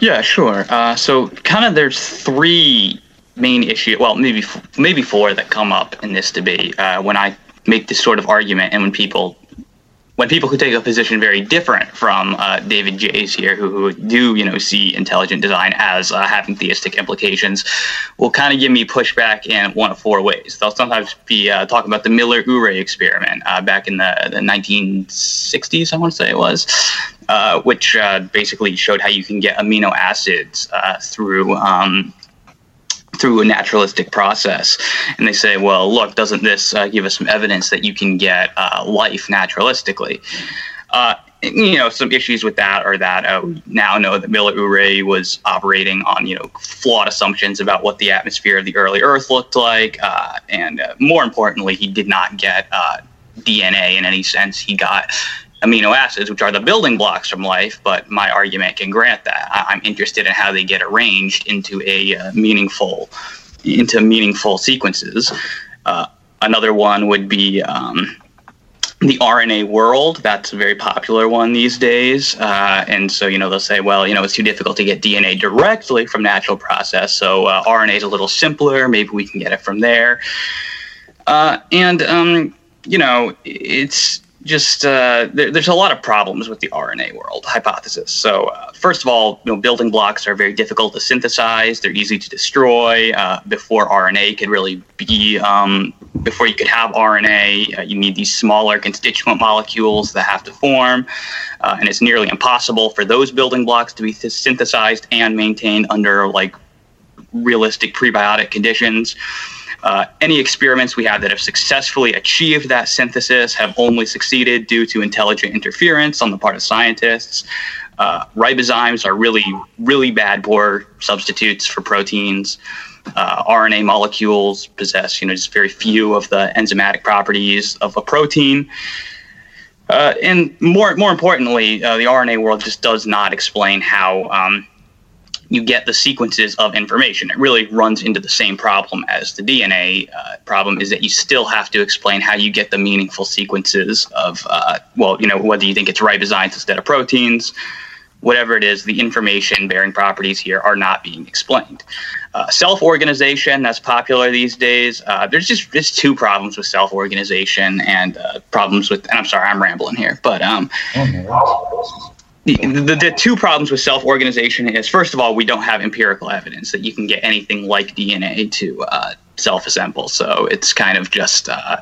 Yeah, sure. Uh, so, kind of, there's three main issues, well, maybe maybe four that come up in this debate uh, when I make this sort of argument and when people when people who take a position very different from uh, David J's here, who, who do you know see intelligent design as uh, having theistic implications, will kind of give me pushback in one of four ways. They'll sometimes be uh, talking about the Miller-Urey experiment uh, back in the, the 1960s, I want to say it was, uh, which uh, basically showed how you can get amino acids through um, through a naturalistic process. And they say, well, look, doesn't this uh, give us some evidence that you can get uh, life naturalistically? Uh, you know, some issues with that are that uh, we now know that Miller-Urey was operating on, you know, flawed assumptions about what the atmosphere of the early Earth looked like. Uh, and uh, more importantly, he did not get DNA in any sense. He got amino acids, which are the building blocks from life. But my argument can grant that. I- am interested in how they get arranged into a uh, meaningful into meaningful sequences. Uh, another one would be um, the RNA world. That's a very popular one these days. Uh, and so, you know, they'll say, well, you know, it's too difficult to get DNA directly from natural process. So uh, RNA is a little simpler. Maybe we can get it from there. Uh, and, um, you know, it's just uh, there, there's a lot of problems with the RNA world hypothesis. So, uh, first of all, you know, building blocks are very difficult to synthesize. They're easy to destroy. Uh, before RNA could really be, um, before you could have RNA, uh, you need these smaller constituent molecules that have to form, uh, and it's nearly impossible for those building blocks to be th- synthesized and maintained under like realistic prebiotic conditions. Uh, any experiments we have that have successfully achieved that synthesis have only succeeded due to intelligent interference on the part of scientists. Uh, ribozymes are really, really bad, poor substitutes for proteins. Uh, RNA molecules possess, you know, just very few of the enzymatic properties of a protein. Uh, and more, more importantly, uh, the RNA world just does not explain how um, you get the sequences of information. It really runs into the same problem as the DNA uh, problem is that you still have to explain how you get the meaningful sequences of, uh, well, you know, whether you think it's ribozymes instead of proteins, whatever it is, the information bearing properties here are not being explained. Uh, self organization, that's popular these days. Uh, there's just there's two problems with self organization and uh, problems with, and I'm sorry, I'm rambling here, but um, oh, the, the, the, two problems with self organization is first of all, we don't have empirical evidence that you can get anything like DNA to uh, self assemble. So it's kind of just uh,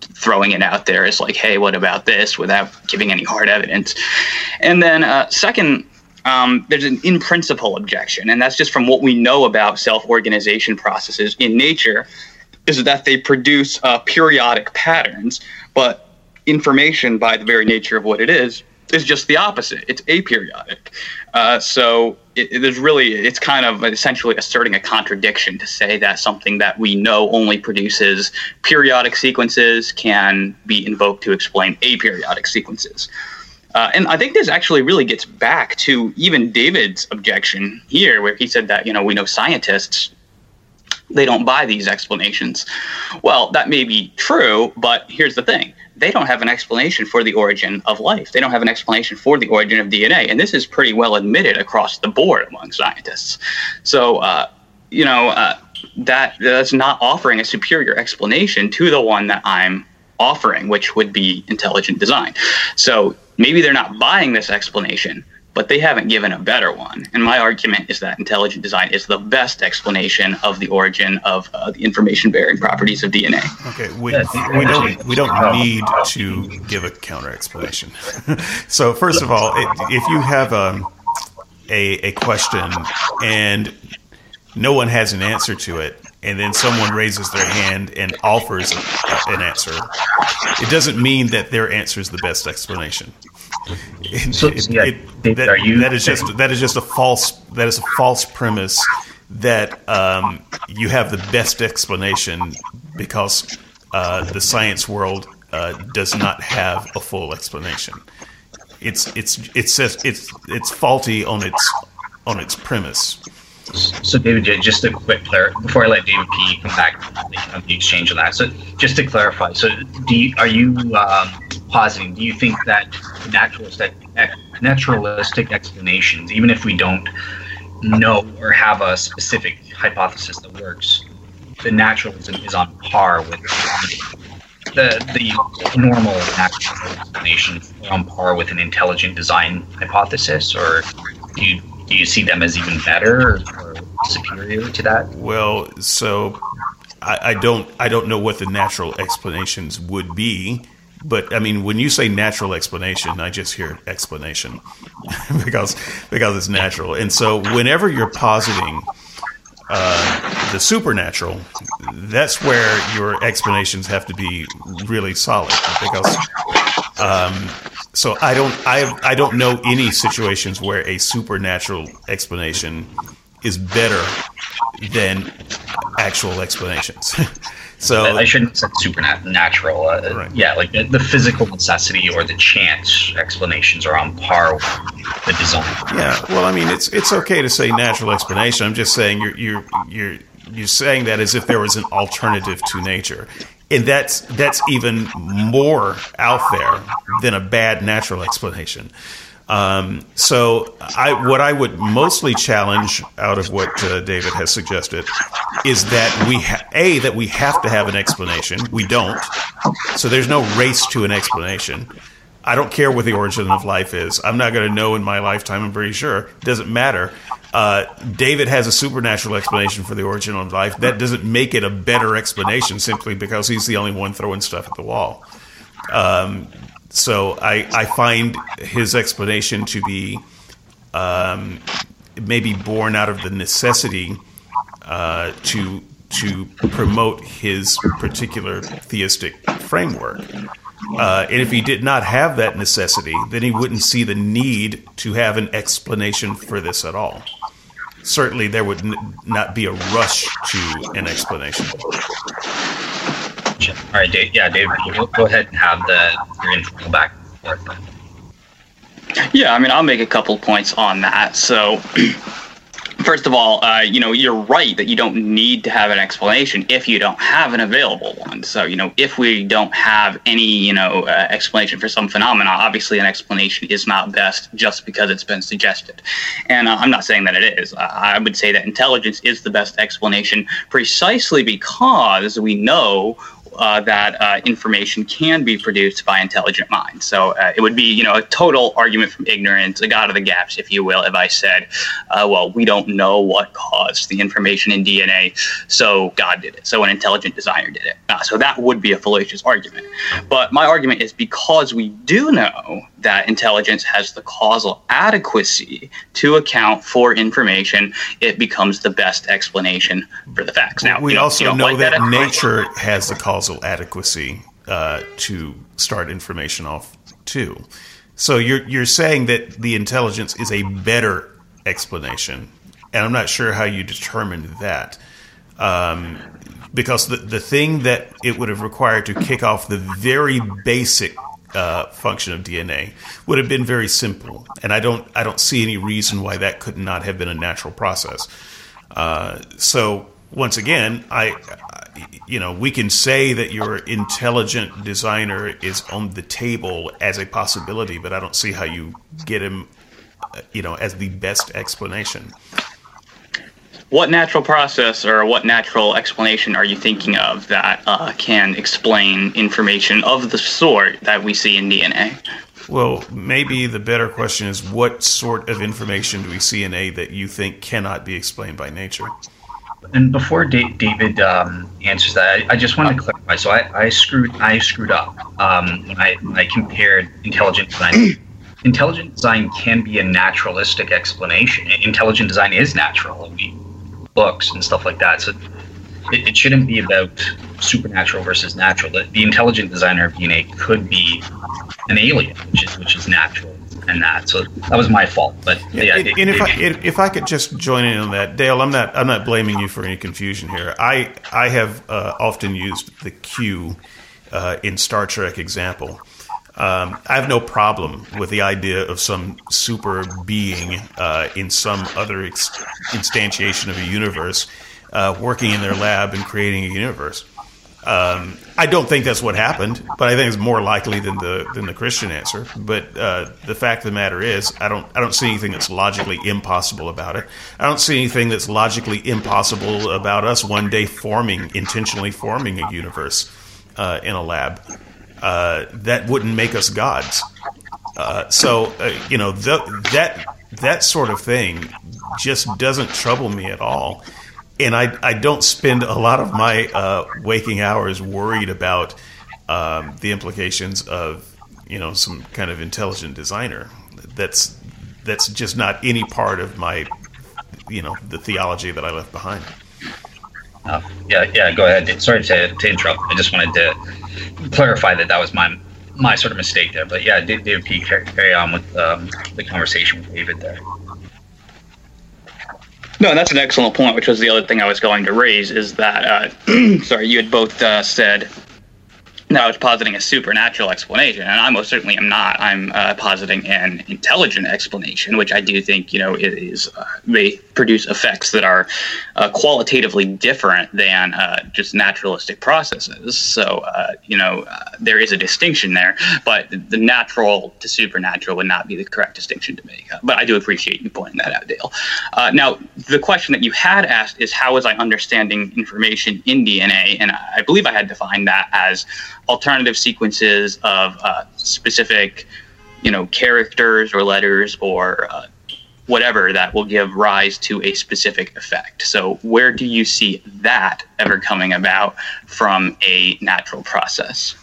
throwing it out there as like, hey, what about this without giving any hard evidence. And then, uh, second, um, there's an in principle objection, and that's just from what we know about self organization processes in nature, is that they produce uh, periodic patterns, but information by the very nature of what it is is just the opposite. It's aperiodic. Uh, so it, there's really, it's kind of essentially asserting a contradiction to say that something that we know only produces periodic sequences can be invoked to explain aperiodic sequences. Uh, and I think this actually really gets back to even David's objection here, where he said that, you know, we know scientists they don't buy these explanations. Well, that may be true, but here's the thing they don't have an explanation for the origin of life. They don't have an explanation for the origin of DNA. And this is pretty well admitted across the board among scientists. So, uh, you know, uh, that that's not offering a superior explanation to the one that I'm offering, which would be intelligent design. So maybe they're not buying this explanation, but they haven't given a better one. And my argument is that intelligent design is the best explanation of the origin of uh, the information bearing properties of DNA. Okay, we, we don't we don't need to give a counter explanation. (laughs) so first of all, if you have um, a a question and no one has an answer to it, and then someone raises their hand and offers an answer, it doesn't mean that their answer is the best explanation. It, so, it, yeah, it, that, that is just that is just a false that is a false premise that um, you have the best explanation because uh, the science world uh, does not have a full explanation. It's it's it's it's it's faulty on its on its premise. So, David, just a quick clar- before I let David P come back on the exchange on that. So, just to clarify, so do you, are you um, positing? Do you think that naturalistic naturalistic explanations, even if we don't know or have a specific hypothesis that works, the naturalism is on par with the the normal natural explanation on par with an intelligent design hypothesis, or do you do you see them as even better or, or superior to that? Well, so I, I, don't I don't know what the natural explanations would be, but I mean when you say natural explanation, I just hear explanation (laughs) because because it's natural, and so whenever you're positing. Uh, the supernatural, that's where your explanations have to be really solid because um, so I don't I I don't know any situations where a supernatural explanation is better than actual explanations. (laughs) so I, shouldn't say supernatural. Uh, right. Yeah, like the, the, physical necessity or the chance explanations are on par with the design. Yeah, well, I mean, it's it's okay to say natural explanation. I'm just saying you're you're you're you're saying that as if there was an alternative to nature, and that's that's even more out there than a bad natural explanation. Um, so, I, what I would mostly challenge out of what uh, David has suggested is that we ha- a that we have to have an explanation. We don't, so there's no race to an explanation. I don't care what the origin of life is. I'm not going to know in my lifetime. I'm pretty sure it doesn't matter. Uh, David has a supernatural explanation for the origin of life. That doesn't make it a better explanation simply because he's the only one throwing stuff at the wall. Um, so I, I find his explanation to be um, maybe born out of the necessity uh, to to promote his particular theistic framework. Uh, and if he did not have that necessity, then he wouldn't see the need to have an explanation for this at all. Certainly, there would n- not be a rush to an explanation. All right, Dave, yeah, David, go, go ahead and have the your intro back. Yeah, I mean, I'll make a couple points on that. So, (clears throat) first of all, uh, you know, you're right that you don't need to have an explanation if you don't have an available one. So, you know, if we don't have any, you know, uh, explanation for some phenomena, obviously an explanation is not best just because it's been suggested. And uh, I'm not saying that it is. I would say that intelligence is the best explanation precisely because we know uh, that uh, information can be produced by intelligent minds. So uh, it would be, you know, a total argument from ignorance, a god of the gaps, if you will, if I said, uh, well, we don't know what caused the information in DNA, so God did it. So an intelligent designer did it. Uh, so that would be a fallacious argument. But my argument is because we do know that intelligence has the causal adequacy to account for information, it becomes the best explanation for the facts. Now, we you know, also you know, know like that, that (laughs) nature has the causal adequacy uh, to start information off too. So you're you're saying that the intelligence is a better explanation, and I'm not sure how you determined that. Um, because the, the thing that it would have required to kick off the very basic uh, function of DNA would have been very simple, and I don't I don't see any reason why that could not have been a natural process. Uh, so once again, I, I, you know, we can say that your intelligent designer is on the table as a possibility, but I don't see how you get him, uh, you know, as the best explanation. What natural process or what natural explanation are you thinking of that uh, can explain information of the sort that we see in DNA? Well, maybe the better question is what sort of information do we see in DNA that you think cannot be explained by nature? And before da- David um, answers that, I, I just wanted to clarify. So I, I screwed I screwed up um, when I, when I compared intelligent design. intelligent design can be a naturalistic explanation. Intelligent design is natural. We books and stuff like that. So it, it shouldn't be about supernatural versus natural. The, the intelligent designer of DNA could be an alien, which is which is natural and that. So that was my fault. But yeah, and, and if I if, if I could just join in on that, Dale, I'm not I'm not blaming you for any confusion here. I I have uh, often used the Q uh, in Star Trek example. Um, I have no problem with the idea of some super being uh, in some other ex- instantiation of a universe uh, working in their lab and creating a universe. Um, I don't think that's what happened, but I think it's more likely than the than the Christian answer. But uh, the fact of the matter is, I don't I don't see anything that's logically impossible about it. I don't see anything that's logically impossible about us one day forming intentionally forming a universe uh, in a lab. Uh, that wouldn't make us gods. Uh, so uh, you know the, that that sort of thing just doesn't trouble me at all and I, I don't spend a lot of my uh, waking hours worried about um, the implications of you know some kind of intelligent designer. That's that's just not any part of my you know the theology that I left behind. Uh, yeah, yeah. Go ahead. Sorry to, to interrupt. I just wanted to clarify that that was my my sort of mistake there. But yeah, David P. Carry on with um, the conversation with David there. No, that's an excellent point, which was the other thing I was going to raise is that, uh, (clears throat) sorry, you had both uh, said No, I was positing a supernatural explanation, and I most certainly am not. I'm uh, positing an intelligent explanation, which I do think you know is uh, may produce effects that are uh, qualitatively different than uh, just naturalistic processes. So uh, you know uh, there is a distinction there, but the natural to supernatural would not be the correct distinction to make. but I do appreciate you pointing that out, Dale. now, the question that you had asked is how was I understanding information in DNA, and I believe I had defined that as alternative sequences of uh, specific, you know, characters or letters or uh, whatever that will give rise to a specific effect. So, where do you see that ever coming about from a natural process?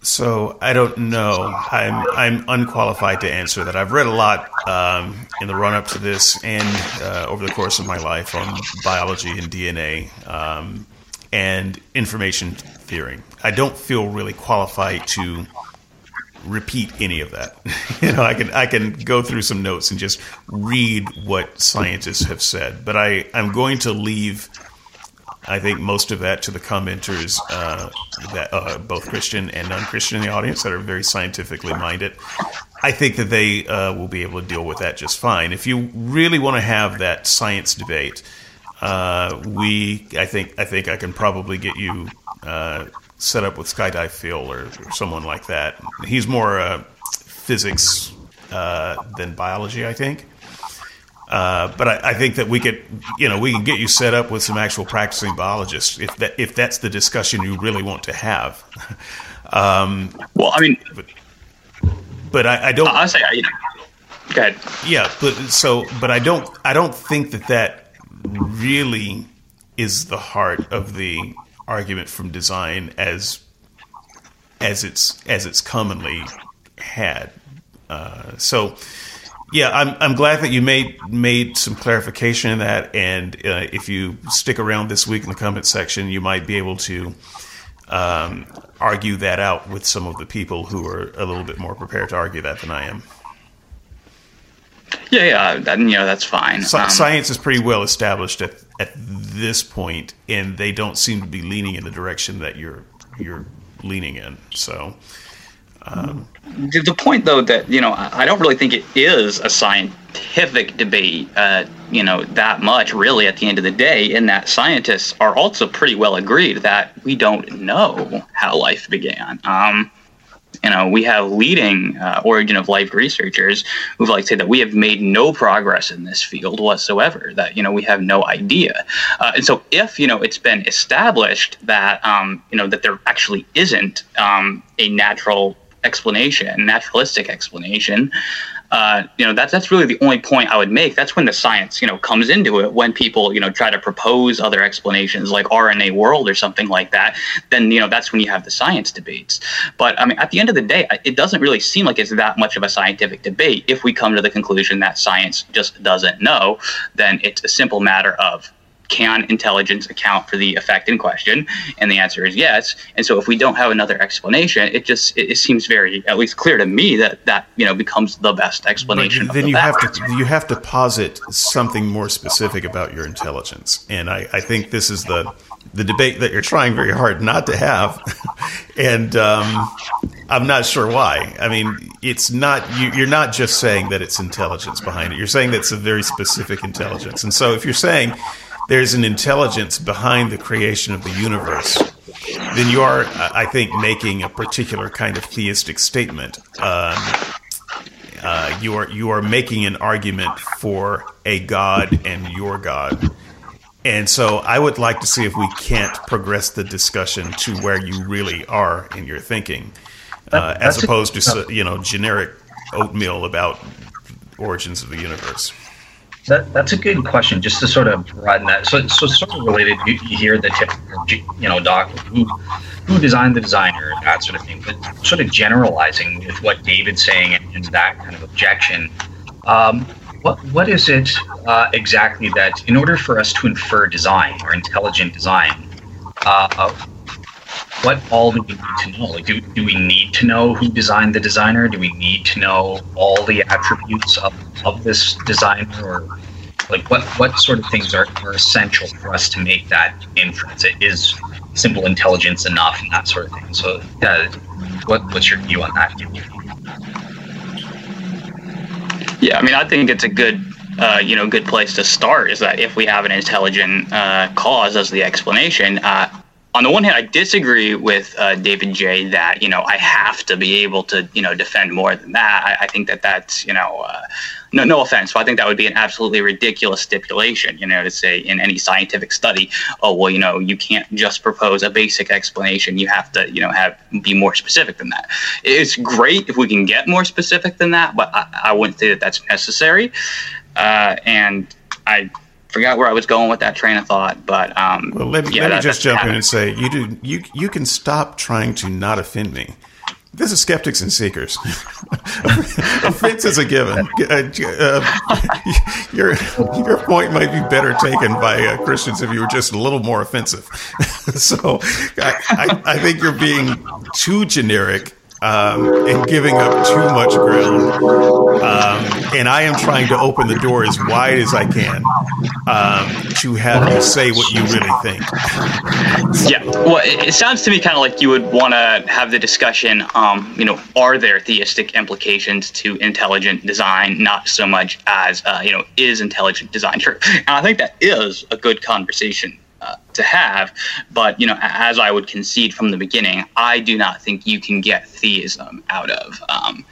So I don't know. I'm I'm unqualified to answer that. I've read a lot um, in the run up to this and uh, over the course of my life on biology and DNA um, and information theory. I don't feel really qualified to repeat any of that. (laughs) you know, I can I can go through some notes and just read what scientists have said, but I I'm going to leave. I think most of that to the commenters, uh, that uh, both Christian and non-Christian in the audience that are very scientifically minded. I think that they uh, will be able to deal with that just fine. If you really want to have that science debate, uh, we I think I think I can probably get you uh, set up with Skydive Phil or, or, someone like that. He's more uh, physics uh, than biology, I think. Uh, but I, I, think that we could, you know, we can get you set up with some actual practicing biologists if that if that's the discussion you really want to have. (laughs) um, well, I mean, but, but I, I, don't. I'll say, you know, go ahead. Yeah, but so, but I don't. I don't think that that really is the heart of the argument from design as as it's as it's commonly had. Uh, so, yeah, I'm I'm glad that you made made some clarification in that, and uh, if you stick around this week in the comment section, you might be able to um, argue that out with some of the people who are a little bit more prepared to argue that than I am. Yeah, yeah, that, you know that's fine. Um, science is pretty well established at at this point, and they don't seem to be leaning in the direction that you're you're leaning in. So. Um, the point, though, that you know, I don't really think it is a scientific debate, uh, you know, that much really. At the end of the day, in that scientists are also pretty well agreed that we don't know how life began. Um, you know, we have leading uh, origin of life researchers who like say that we have made no progress in this field whatsoever. That you know we have no idea. Uh, and so, if you know it's been established that um, you know that there actually isn't um, a natural explanation, naturalistic explanation, uh, you know that's that's really the only point I would make. That's when the science you know comes into it. When people you know try to propose other explanations like RNA world or something like that, then you know that's when you have the science debates. But I mean, at the end of the day, it doesn't really seem like it's that much of a scientific debate. If we come to the conclusion that science just doesn't know, then it's a simple matter of can intelligence account for the effect in question? And the answer is yes. And so if we don't have another explanation, it just it, it seems very at least clear to me that that you know becomes the best explanation. But then the you have to you have to posit something more specific about your intelligence, and I, I think this is the the debate that you're trying very hard not to have, (laughs) and um, I'm not sure why. I mean, it's not you, are not just saying that it's intelligence behind it. You're saying that it's a very specific intelligence, and so if you're saying there's an intelligence behind the creation of the universe, then you are, I think, making a particular kind of theistic statement. Um, uh, you are you are making an argument for a god and your god. And so I would like to see if we can't progress the discussion to where you really are in your thinking, uh, as opposed to you know generic oatmeal about origins of the universe. That, that's a good question. Just to sort of broaden that, so so sort of related. You, you hear the tip, you know, doc who who designed the designer, that sort of thing. But sort of generalizing with what David's saying and, and that kind of objection. Um, what what is it uh, exactly that, in order for us to infer design or intelligent design, uh, what all do we need to know? Like, do, do we need to know who designed the designer? Do we need to know all the attributes of, of this designer? Or Like what what sort of things are, are essential for us to make that inference? It is simple intelligence enough and that sort of thing. So yeah, what what's your view on that? Yeah, I mean, I think it's a good, uh, you know, good place to start. Is that if we have an intelligent uh, cause as the explanation, uh, on the one hand, I disagree with uh, David J. that you know I have to be able to you know defend more than that. I, I think that that's you know uh, no no offense, but I think that would be an absolutely ridiculous stipulation. You know, to say in any scientific study, oh well, you know, you can't just propose a basic explanation. You have to you know have be more specific than that. It's great if we can get more specific than that, but I, I wouldn't say that that's necessary. Uh, and I forgot where I was going with that train of thought, but um, well, let, yeah, let me that, just jump in and say you do you you can stop trying to not offend me. This is skeptics and seekers. (laughs) Offense is a given. Uh, uh, (laughs) your your point might be better taken by uh, Christians if you were just a little more offensive. (laughs) so I, I, I think you're being too generic um, and giving up too much ground. Um, and I am trying to open the door as wide as I can um, to have you say what you really think. Yeah, well, it, it sounds to me kind of like you would want to have the discussion. Um, you know, are there theistic implications to intelligent design? Not so much as uh, you know, is intelligent design true? (laughs) And I think that is a good conversation uh, to have. But you know, as I would concede from the beginning, I do not think you can get theism out of um,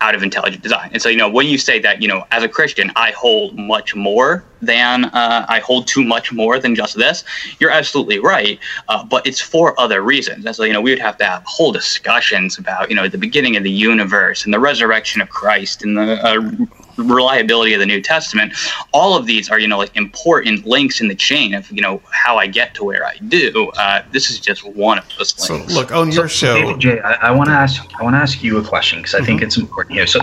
out of intelligent design. And so, you know, when you say that, you know, as a Christian, I hold much more than uh, I hold too much more than just this, you're absolutely right. Uh, but it's for other reasons. And so, you know, we would have to have whole discussions about, you know, the beginning of the universe and the resurrection of Christ and the uh, reliability of the New Testament. All of these are, you know, like important links in the chain of, you know, how I get to where I do. Uh, this is just one of those links. So, look on your so, show. David J, I, I want to ask, I want to ask you a question because I mm-hmm. think it's important here. So,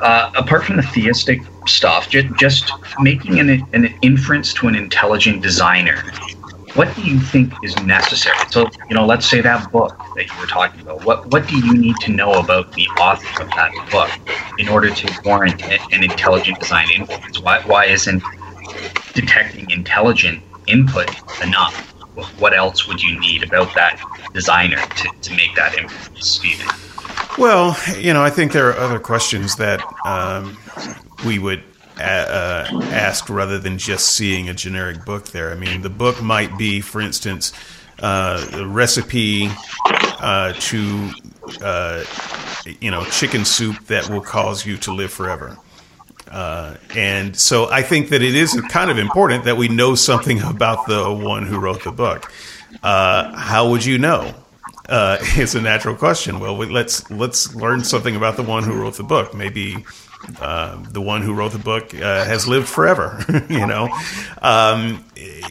uh, apart from the theistic stuff, just, just making an, an inference to an intelligent designer what do you think is necessary? So, you know, let's say that book that you were talking about. What what do you need to know about the author of that book in order to warrant an intelligent design influence? Why why isn't detecting intelligent input enough? What else would you need about that designer to, to make that influence? Well, you know, I think there are other questions that um, we would uh, asked rather than just seeing a generic book there. I mean, the book might be, for instance, uh, a recipe uh, to uh, you know chicken soup that will cause you to live forever. Uh, and so I think that it is kind of important that we know something (laughs) about the one who wrote the book. Uh, how would you know? (laughs) It's a natural question. Well, let's let's learn something about the one who wrote the book. Maybe uh, the one who wrote the book uh, has lived forever. (laughs) you know, um,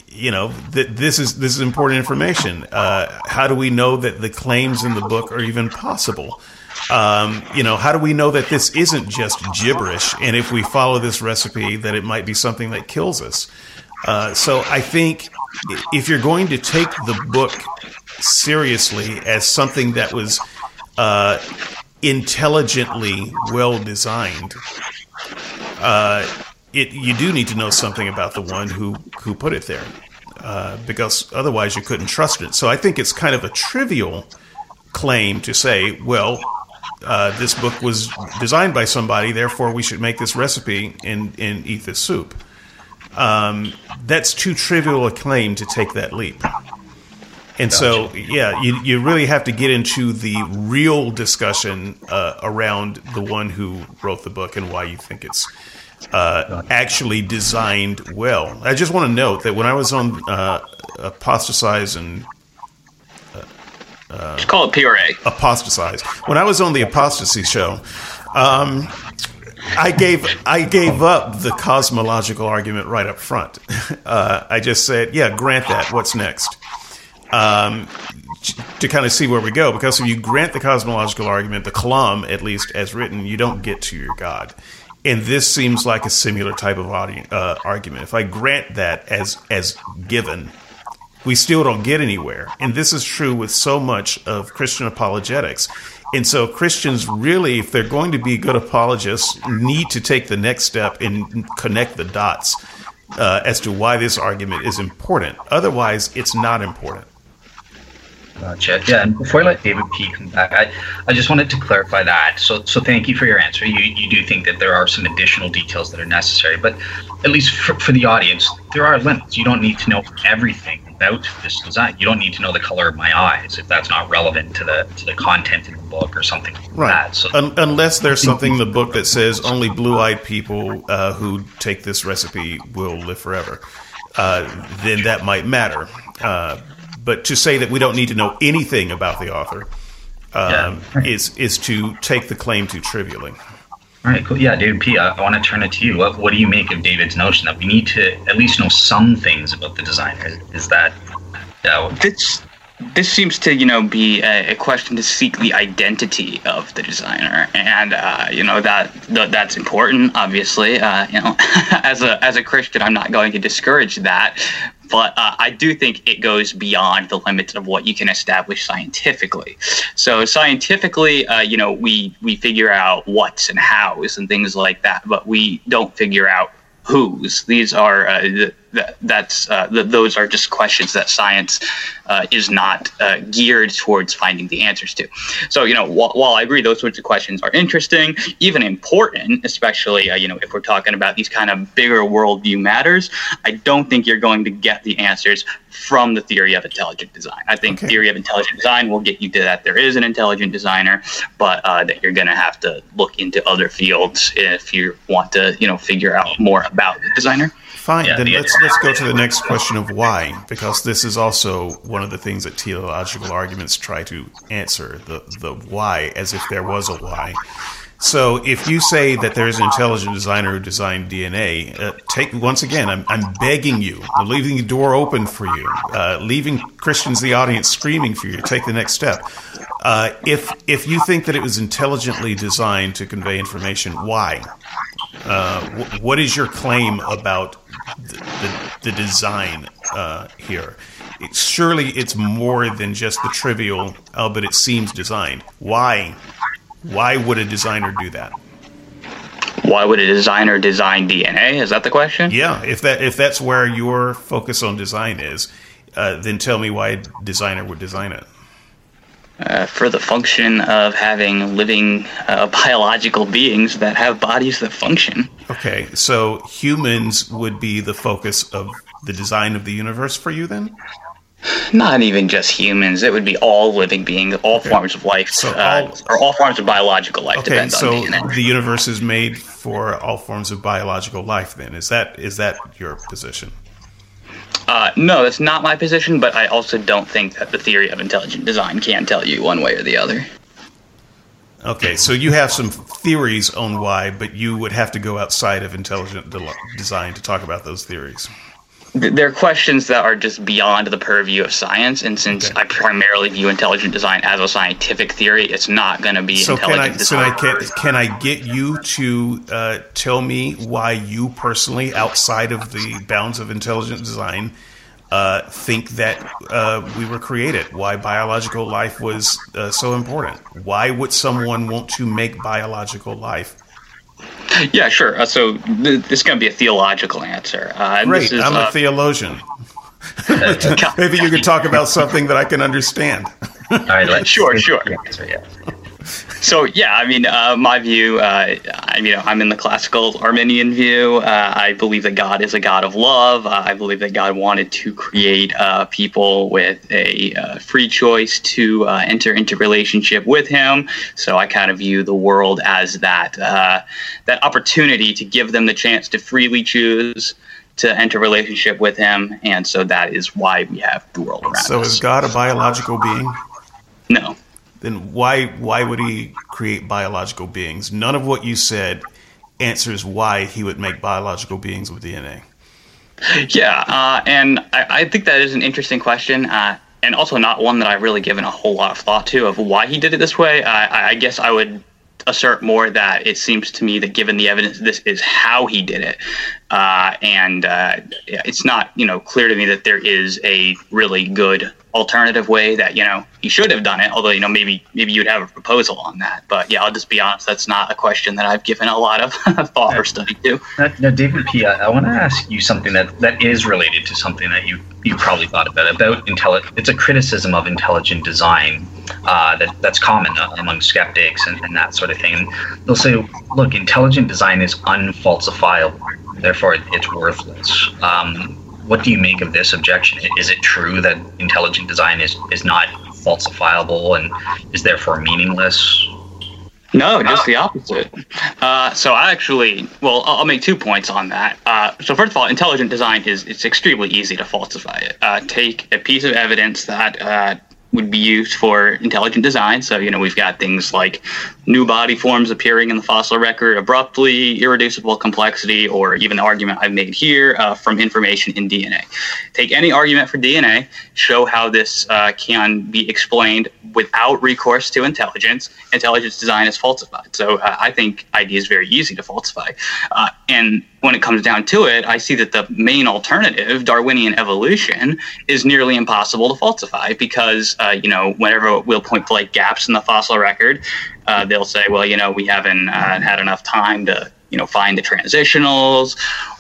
you know th- this is this is important information. Uh, how do we know that the claims in the book are even possible? Um, you know, how do we know that this isn't just gibberish? And if we follow this recipe, that it might be something that kills us. Uh, so I think if you're going to take the book seriously as something that was uh, intelligently well designed, uh, it you do need to know something about the one who who put it there, uh, because otherwise you couldn't trust it. So I think it's kind of a trivial claim to say, well. Uh, this book was designed by somebody, therefore we should make this recipe and, and eat this soup. Um, that's too trivial a claim to take that leap. And so, yeah, you, you really have to get into the real discussion uh, around the one who wrote the book and why you think it's uh, actually designed well. I just want to note that when I was on uh, Apostatize and uh, just call it PRA. Apostatize. When I was on the apostasy show, um, I gave I gave up the cosmological argument right up front. (laughs) Uh, I just said, "Yeah, grant that. What's next?" Um, to kind of see where we go. Because if you grant the cosmological argument, the Kalam, at least as written, you don't get to your God. And this seems like a similar type of uh, argument. If I grant that as as given, we still don't get anywhere. And this is true with so much of Christian apologetics. And so Christians really, if they're going to be good apologists, need to take the next step and connect the dots uh, as to why this argument is important. Otherwise, it's not important. Gotcha. Yeah, and before I let David P come back, I, I just wanted to clarify that. So, so thank you for your answer. You, you do think that there are some additional details that are necessary, but at least for, for the audience, there are limits. You don't need to know everything about this design. You don't need to know the color of my eyes if that's not relevant to the to the content in the book or something like right. that. So, Un- unless there's something in the book that says only blue-eyed people uh, who take this recipe will live forever, uh, then that might matter. Uh, but to say that we don't need to know anything about the author um, yeah. is is to take the claim too trivially. All right, cool. Yeah, David P. I, I want to turn it to you. What, what do you make of David's notion that we need to at least know some things about the designer? Is that uh, this? This seems to, you know, be a, a, question to seek the identity of the designer, and uh, you know that th- that's important. Obviously, uh, you know, (laughs) as a as a Christian, I'm not going to discourage that, but uh, I do think it goes beyond the limits of what you can establish scientifically. So scientifically, uh, you know, we we figure out what's and hows and things like that, but we don't figure out who's. These are uh, the, the, that's uh, the, those are just questions that science uh, is not uh, geared towards finding the answers to. So you know, wh- while I agree those sorts of questions are interesting, even important, especially uh, you know if we're talking about these kind of bigger worldview matters, I don't think you're going to get the answers from the theory of intelligent design. I think okay. theory of intelligent design will get you to that there is an intelligent designer, but uh, that you're going to have to look into other fields if you want to, you know, figure out more about the designer. Fine, yeah, then the let's let's go to the next question of why, because this is also one of the things that teleological arguments try to answer the the why, as if there was a why. So if you say that there is an intelligent designer who designed DNA, uh, take once again, I'm, I'm begging you, I'm leaving the door open for you, uh, leaving Christians, the audience, screaming for you to take the next step. Uh, if if you think that it was intelligently designed to convey information, why? Uh, w- what is your claim about the, the, the design uh, here? It, surely it's more than just the trivial, oh, but it seems designed. Why why would a designer do that? Why would a designer design DNA? Is that the question? Yeah, if that if that's where your focus on design is, uh, then tell me why a designer would design it. Uh, for the function of having living uh, biological beings that have bodies that function. Okay, so humans would be the focus of the design of the universe for you then? Not even just humans. It would be all living beings, all okay. forms of life, so uh, all, or all forms of biological life. Okay, so the universe is made for all forms of biological life. Then is that is that your position? Uh, no, that's not my position. But I also don't think that the theory of intelligent design can tell you one way or the other. Okay, so you have some theories on why, but you would have to go outside of intelligent de- design to talk about those theories they're questions that are just beyond the purview of science. And since okay. I primarily view intelligent design as a scientific theory, it's not going to be so intelligent can I, design. So can, can I get you to uh, tell me why you personally, outside of the bounds of intelligent design, uh, think that uh, we were created? Why biological life was uh, so important? Why would someone want to make biological life yeah, sure. Uh, so th- this is going to be a theological answer. Uh, Great. Is, I'm uh, a theologian. (laughs) (laughs) Maybe you could talk about something that I can understand. All right, (laughs) let's sure, sure. Answer, yeah so yeah, I mean, uh, my view, uh, I mean, I'm in the classical Arminian view. Uh, I believe that God is a God of love. Uh, I believe that God wanted to create uh, people with a uh, free choice to enter into relationship with Him. So I kind of view the world as that that opportunity to give them the chance to freely choose to enter relationship with Him, and so that is why we have the world around so us. So is God a biological being? No then why why would he create biological beings? None of what you said answers why he would make biological beings with DNA. Yeah, uh, and I, I, think that is an interesting question, uh, and also not one that I've really given a whole lot of thought to of why he did it this way. I, I guess I would assert more that it seems to me that given the evidence, this is how he did it, uh, and uh, it's not you know clear to me that there is a really good alternative way that you know he should have done it. Although you know maybe maybe you'd have a proposal on that. But yeah, I'll just be honest. That's not a question that I've given a lot of (laughs) thought or study to. Now, David P, I, I want to ask you something that that is related to something that you you probably thought about about intelligent. It's a criticism of intelligent design uh, that that's common among skeptics and, and that sort of thing. And they'll say, look, intelligent design is unfalsifiable, therefore it's worthless. Um, what do you make of this objection? Is it true that intelligent design is, is not falsifiable and is therefore meaningless? No, just the opposite. Uh, so I actually, well, I'll make two points on that. Uh, so first of all, intelligent design is it's extremely easy to falsify it. Uh, take a piece of evidence that uh, would be used for intelligent design. So, you know, we've got things like new body forms appearing in the fossil record abruptly, irreducible complexity, or even the argument I've made here uh, from information in DNA. Take any argument for DNA, show how this uh, can be explained without recourse to intelligence. Intelligence design is falsified. So uh, I think ID is very easy to falsify. And when it comes down to it, I see that the main alternative, Darwinian evolution, is nearly impossible to falsify because, uh, you know, whenever we'll point to like gaps in the fossil record, uh, they'll say, well, you know, we haven't uh, had enough time to, you know, find the transitionals,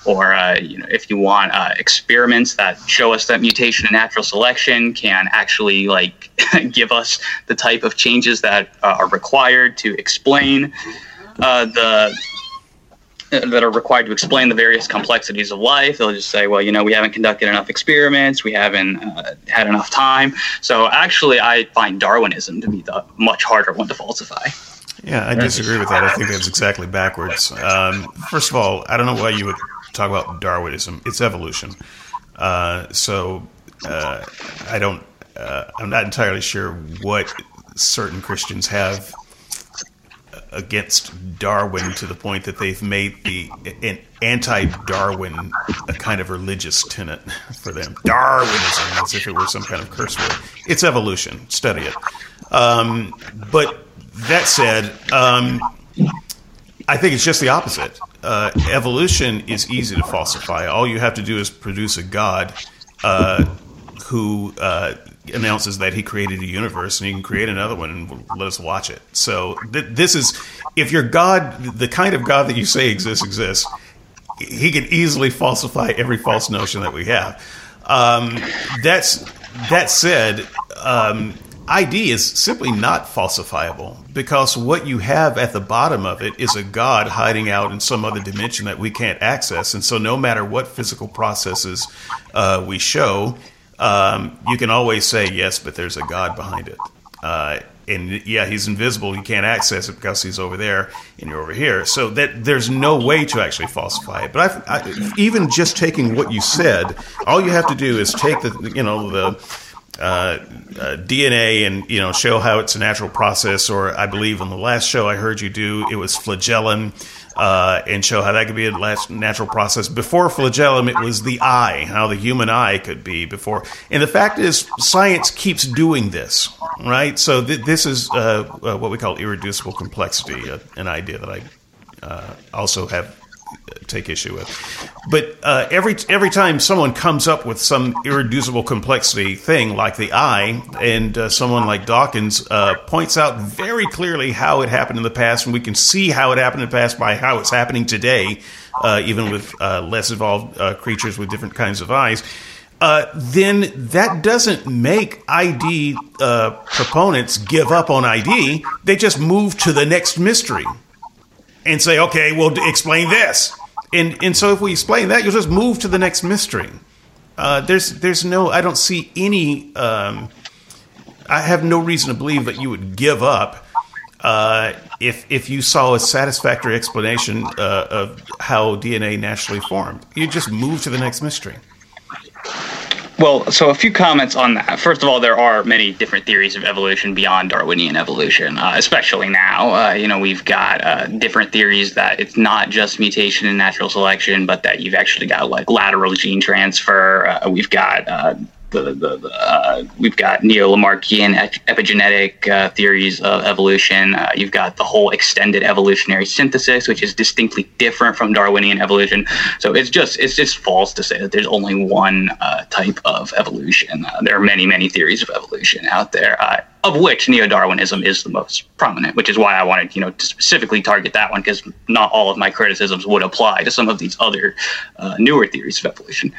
or uh, you know, if you want uh, experiments that show us that mutation and natural selection can actually like (laughs) give us the type of changes that uh, are required to explain the that are required to explain the various complexities of life. They'll just say, well, you know, we haven't conducted enough experiments, we haven't uh, had enough time. So actually, I find Darwinism to be the much harder one to falsify. Yeah, I disagree with that. I think that's exactly backwards. Um, first of all, I don't know why you would talk about Darwinism. It's evolution. Uh, so uh, I don't. Uh, I'm not entirely sure what certain Christians have against Darwin to the point that they've made the an anti-Darwin a kind of religious tenet for them. Darwinism, as if it were some kind of curse word. It's evolution. Study it. Um, but that said, um, I think it's just the opposite. Uh, evolution is easy to falsify. All you have to do is produce a god uh, who uh, announces that he created a universe and he can create another one and let us watch it. So th- this is if your God, the kind of God that you say exists, exists, he can easily falsify every false notion that we have. Um, that's that said, um, ID is simply not falsifiable because what you have at the bottom of it is a God hiding out in some other dimension that we can't access. And so, no matter what physical processes uh, we show, um, you can always say yes, but there's a God behind it. Uh, and yeah, he's invisible. You can't access it because he's over there and you're over here. So that there's no way to actually falsify it. But I, even just taking what you said, all you have to do is take the you know the uh, uh, DNA and you know show how it's a natural process. Or I believe on the last show I heard you do, it was flagellum uh, and show how that could be a natural process. Before flagellum, it was the eye, how the human eye could be before. And the fact is, science keeps doing this, right? So th- this is uh, uh, what we call irreducible complexity, uh, an idea that I also have take issue with. But uh, every every time someone comes up with some irreducible complexity thing like the eye, and uh, someone like Dawkins uh, points out very clearly how it happened in the past, and we can see how it happened in the past by how it's happening today, uh, even with uh, less evolved uh, creatures with different kinds of eyes. then that doesn't make ID proponents give up on ID. They just move to the next mystery and say, okay, well, explain this. And, and so if we explain that, you'll just move to the next mystery. Uh, there's, there's no, I don't see any, um, I have no reason to believe that you would give up uh, if, if you saw a satisfactory explanation uh, of how DNA naturally formed. You just move to the next mystery. Well, so a few comments on that. First of all, there are many different theories of evolution beyond Darwinian evolution, uh, especially now. Uh, you know, we've got uh, different theories that it's not just mutation and natural selection, but that you've actually got like lateral gene transfer. Uh, we've got uh, the, the, the uh, we've got neo-Lamarckian epigenetic uh, theories of evolution. Uh, you've got the whole extended evolutionary synthesis, which is distinctly different from Darwinian evolution. So it's just it's just false to say that there's only one uh, type of evolution. Uh, there are many many theories of evolution out there of which neo-Darwinism is the most prominent, which is why I wanted, you know, to specifically target that one because not all of my criticisms would apply to some of these other uh, newer theories of evolution.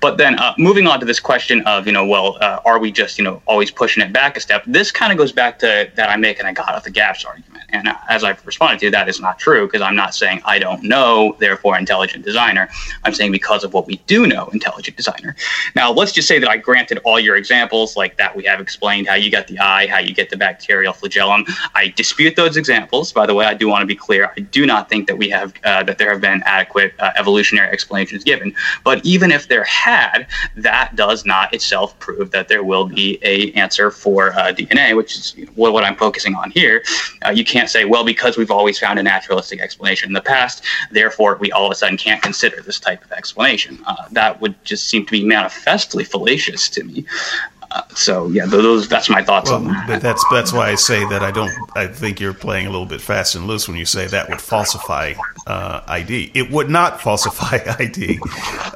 But then uh, moving on to this question of, you know, well, uh, are we just, you know, always pushing it back a step? This kind of goes back to that I make and I God of the gaps argument. And as I've responded to, that is not true because I'm not saying I don't know, therefore intelligent designer. I'm saying because of what we do know, intelligent designer. Now, let's just say that I granted all your examples like that we have explained how you got the eye how you get the bacterial flagellum. I dispute those examples. By the way, I do want to be clear. I do not think that we have uh, that there have been adequate uh, evolutionary explanations given. But even if there had, that does not itself prove that there will be a answer for uh, DNA, which is what I'm focusing on here. Uh, you can't say, well, because we've always found a naturalistic explanation in the past, therefore we all of a sudden can't consider this type of explanation. Uh, that would just seem to be manifestly fallacious to me so yeah, those that's my thoughts well, on that. But that's that's why I say that I don't. I think you're playing a little bit fast and loose when you say that would falsify uh, ID. It would not (laughs) falsify ID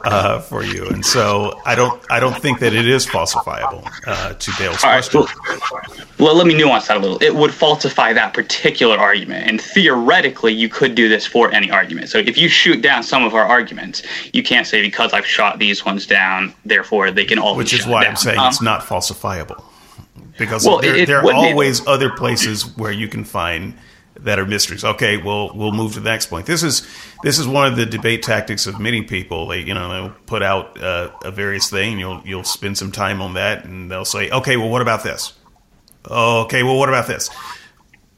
uh, for you, and so I don't. I don't think that it is falsifiable. Uh, to Dale's All question. Right, well, well, let me nuance that a little. It would falsify that particular argument, and theoretically, you could do this for any argument. So if you shoot down some of our arguments, you can't say because I've shot these ones down, therefore they can all. Which is why. I'm saying um, it's not falsifiable because well, there, it, there are always other places where you can find that are mysteries. Okay, well, we'll move to the next point. This is this is one of the debate tactics of many people. They you know they'll put out uh, a various thing. You'll you'll spend some time on that, and they'll say, okay, well, what about this? Okay, well, what about this?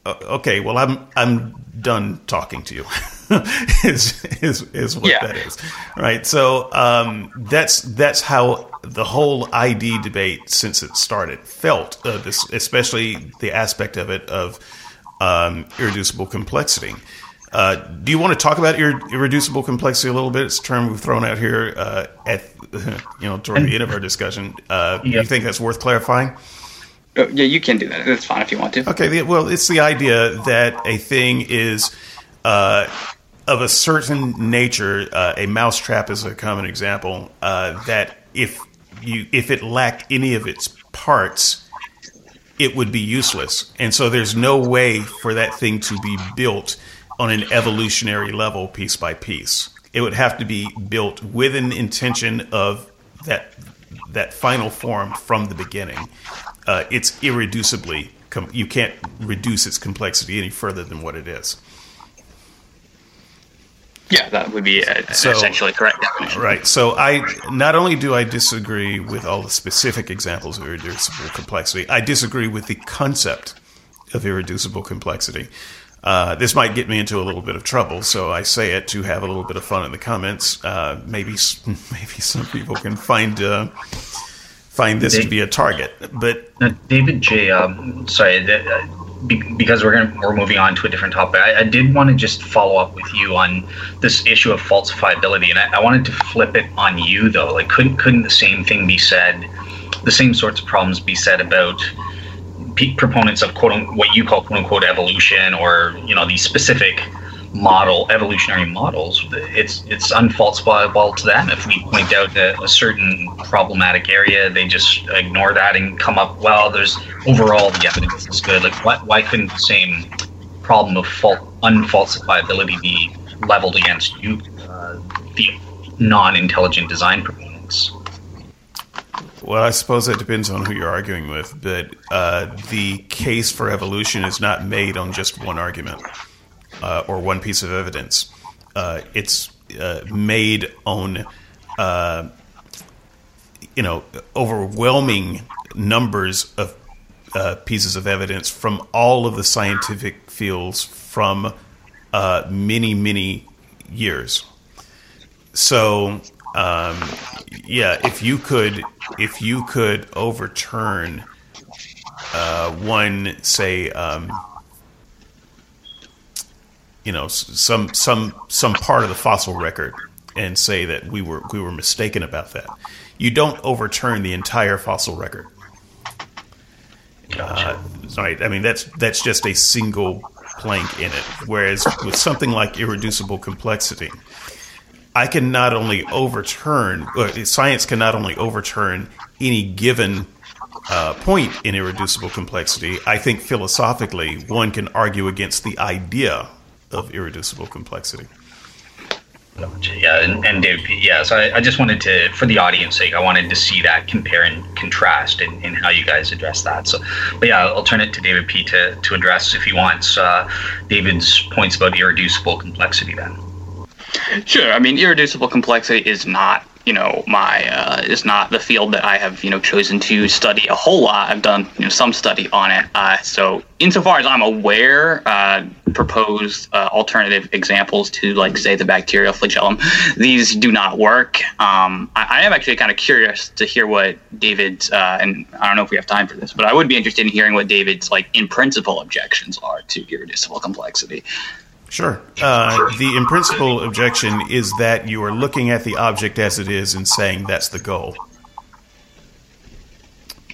Uh, okay, well, I'm I'm done talking to you. (laughs) is is is what yeah. that is, right? So um, that's that's how the whole ID debate since it started felt. Uh, this, especially the aspect of it of um, irreducible complexity. Uh, do you want to talk about ir- irreducible complexity a little bit? It's a term we've thrown out here uh, at (laughs) you know toward the end of our discussion. Uh, Do you think that's worth clarifying? Oh, yeah, you can do that. That's fine if you want to. Okay. Well, it's the idea that a thing is uh, of a certain nature. Uh, a mousetrap is a common example. Uh, that if you if it lacked any of its parts, it would be useless. And so there's no way for that thing to be built on an evolutionary level, piece by piece. It would have to be built with an intention of that that final form from the beginning uh, it's irreducibly com- you can't reduce its complexity any further than what it is. Yeah, that would be a, so, essentially correct definition. Right. So I not only do I disagree with all the specific examples of irreducible complexity, I disagree with the concept of irreducible complexity. Uh, this might get me into a little bit of trouble, so I say it to have a little bit of fun in the comments. Uh, maybe (laughs) maybe some people can find uh, find this Dave, to be a target. But uh, David J. Um, sorry, uh, because we're gonna, we're moving on to a different topic. I, I, did want to just follow up with you on this issue of falsifiability, and I, I, wanted to flip it on you though. Like, couldn't couldn't the same thing be said? The same sorts of problems be said about proponents of quote what you call quote unquote evolution, or you know these specific model evolutionary models it's it's unfalsifiable to them. If we point out a, a, certain problematic area they just ignore that and come up well there's overall the evidence is good. Like why, why couldn't the same problem of fault unfalsifiability be leveled against you uh, the non-intelligent design proponents? Well, I suppose that depends on who you're arguing with, but uh, the case for evolution is not made on just one argument uh, or one piece of evidence. Uh, it's uh, made on uh, you know overwhelming numbers of uh, pieces of evidence from all of the scientific fields from uh, many many years. So um, yeah, if you could if you could overturn one say. Um, you know some some some part of the fossil record and say that we were we were mistaken about that. You don't overturn the entire fossil record. Uh, right. I mean, that's that's just a single plank in it. Whereas with something like irreducible complexity, I can not only overturn uh, science can not only overturn any given uh, point in irreducible complexity. I think philosophically, one can argue against the idea of irreducible complexity. Yeah, and, and David, yeah. So I, I, just wanted to, for the audience sake, I wanted to see that compare and contrast in, in how you guys address that. So, but yeah, I'll turn it to David P to, to address if he wants uh, David's points about irreducible complexity. Then. Sure. I mean, irreducible complexity is not you know my uh, is not the field that I have you know chosen to study a whole lot. I've done you know some study on it. Uh, so insofar as I'm aware, uh, proposed uh, alternative examples to like say the bacterial flagellum, these do not work. Um, I, I, am actually kind of curious to hear what David's uh, and I don't know if we have time for this, but I would be interested in hearing what David's like in principle objections are to irreducible complexity. Sure. Uh, the in principle objection is that you are looking at the object as it is and saying that's the goal.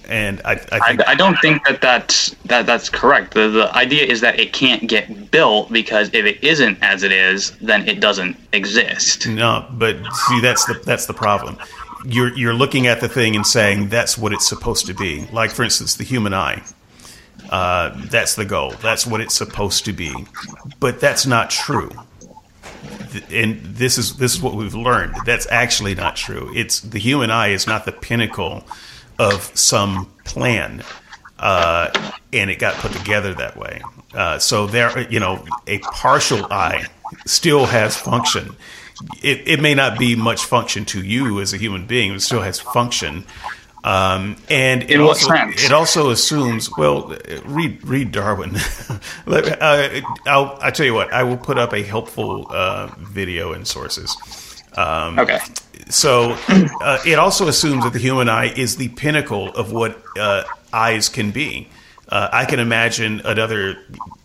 And I, I, I, I don't think that that's that that's correct. The, the idea is that it can't get built because if it isn't as it is, then it doesn't exist. No, but see, that's the that's the problem. You're you're looking at the thing and saying that's what it's supposed to be. Like for instance, the human eye uh, that's the goal. That's what it's supposed to be. But that's not true. And this is this is what we've learned. That's actually not true. It's the human eye is not the pinnacle of some plan, uh, and it got put together that way. Uh, so there, you know, a partial eye still has function. It, it may not be much function to you as a human being, but it still has function. Um, and it also, it also assumes. Well, read read Darwin. (laughs) uh, I'll I tell you what. I will put up a helpful uh, video and sources. Um, okay. So uh, it also assumes that the human eye is the pinnacle of what uh, eyes can be. Uh, I can imagine another,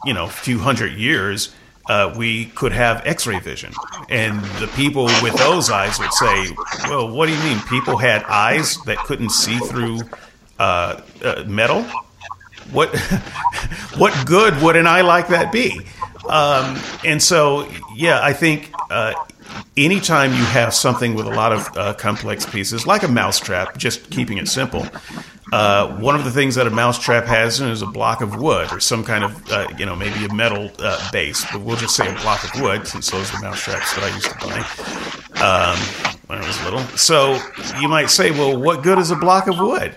you know, few hundred years uh, we could have X-ray vision, and the people with those eyes would say, "Well, what do you mean? People had eyes that couldn't see through uh, uh, metal? What (laughs) what good would an eye like that be?" Um, and so, yeah, I think uh, anytime you have something with a lot of uh, complex pieces, like a mousetrap, just keeping it simple, uh, one of the things that a mousetrap has is a block of wood or some kind of, uh, you know, maybe a metal uh, base, but we'll just say a block of wood since those are mousetraps that I used to buy um, when I was little. So you might say, well, what good is a block of wood?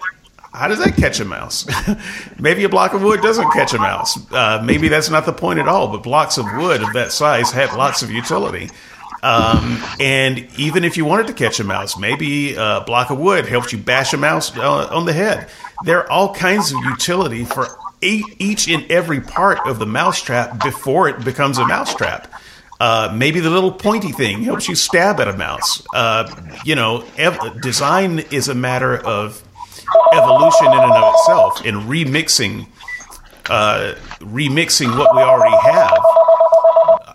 How does that catch a mouse? (laughs) maybe a block of wood doesn't catch a mouse. Uh, maybe that's not the point at all, but blocks of wood of that size have lots of utility. Um, and even if you wanted to catch a mouse, maybe a block of wood helps you bash a mouse uh, on the head. There are all kinds of utility for each and every part of the mousetrap before it becomes a mousetrap. Uh, maybe the little pointy thing helps you stab at a mouse. Uh, you know, ev- design is a matter of evolution in and of itself, and remixing, uh, remixing what we already have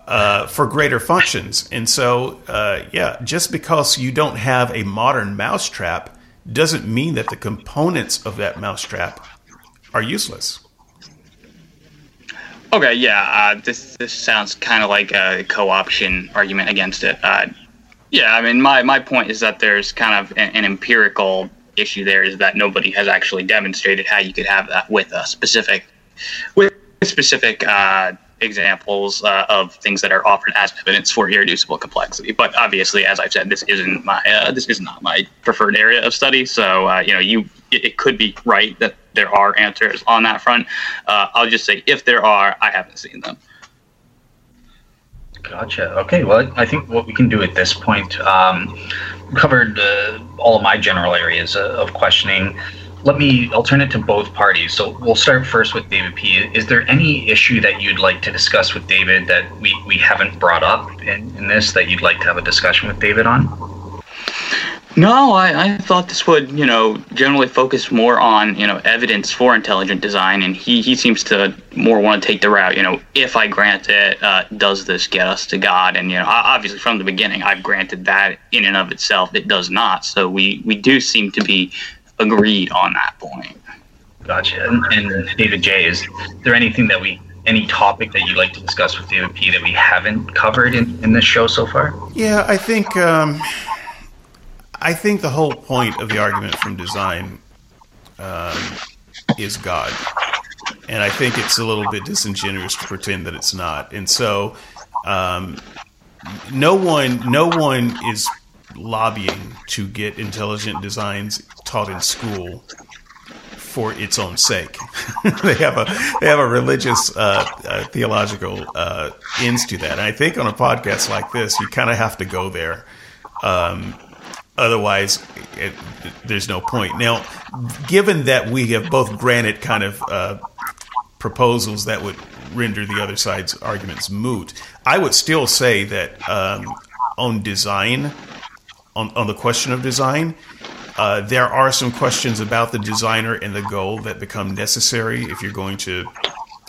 uh, for greater functions. And so, uh, yeah, just because you don't have a modern mousetrap doesn't mean that the components of that mousetrap are useless. Okay, yeah, uh, this this sounds kind of like a co-option argument against it. Uh, yeah, I mean, my, my point is that there's kind of an, an empirical issue there is that nobody has actually demonstrated how you could have that with a specific with specific uh, examples uh, of things that are offered as evidence for irreducible complexity. But obviously, as I've said, this isn't my uh, this is not my preferred area of study. So uh, you know, you it, it, could be right that there are answers on that front. Uh, I'll just say if there are, I haven't seen them. Gotcha. Okay. Well, I think what we can do at this point um, covered uh, all of my general areas uh, of questioning let me I'll turn it to both parties. So we'll start first with David P. Is there any issue that you'd like to discuss with David that we, we haven't brought up in, in this that you'd like to have a discussion with David on? No, I, I thought this would, you know, generally focus more on, you know, evidence for intelligent design, and he, he seems to more want to take the route, you know, if I grant it, uh, does this get us to God? And, you know, obviously from the beginning, I've granted that in and of itself, it does not. So we, we do seem to be agreed on that point. Gotcha. And, and David J, is there anything that we any topic that you'd like to discuss with David P that we haven't covered in, in this show so far? Yeah, I think um, I think the whole point of the argument from design um, is God, and I think it's a little bit disingenuous to pretend that it's not. And so, um, no one, no one is lobbying to get intelligent designs taught in school for its own sake. (laughs) they have a they have a religious uh, uh, theological uh, ends to that. And I think on a podcast like this, you kind of have to go there. Um, otherwise, it, there's no point. Now, given that we have both granted kind of uh, proposals that would render the other side's arguments moot, I would still say that um, on design, on, on the question of design, uh, there are some questions about the designer and the goal that become necessary if you're going to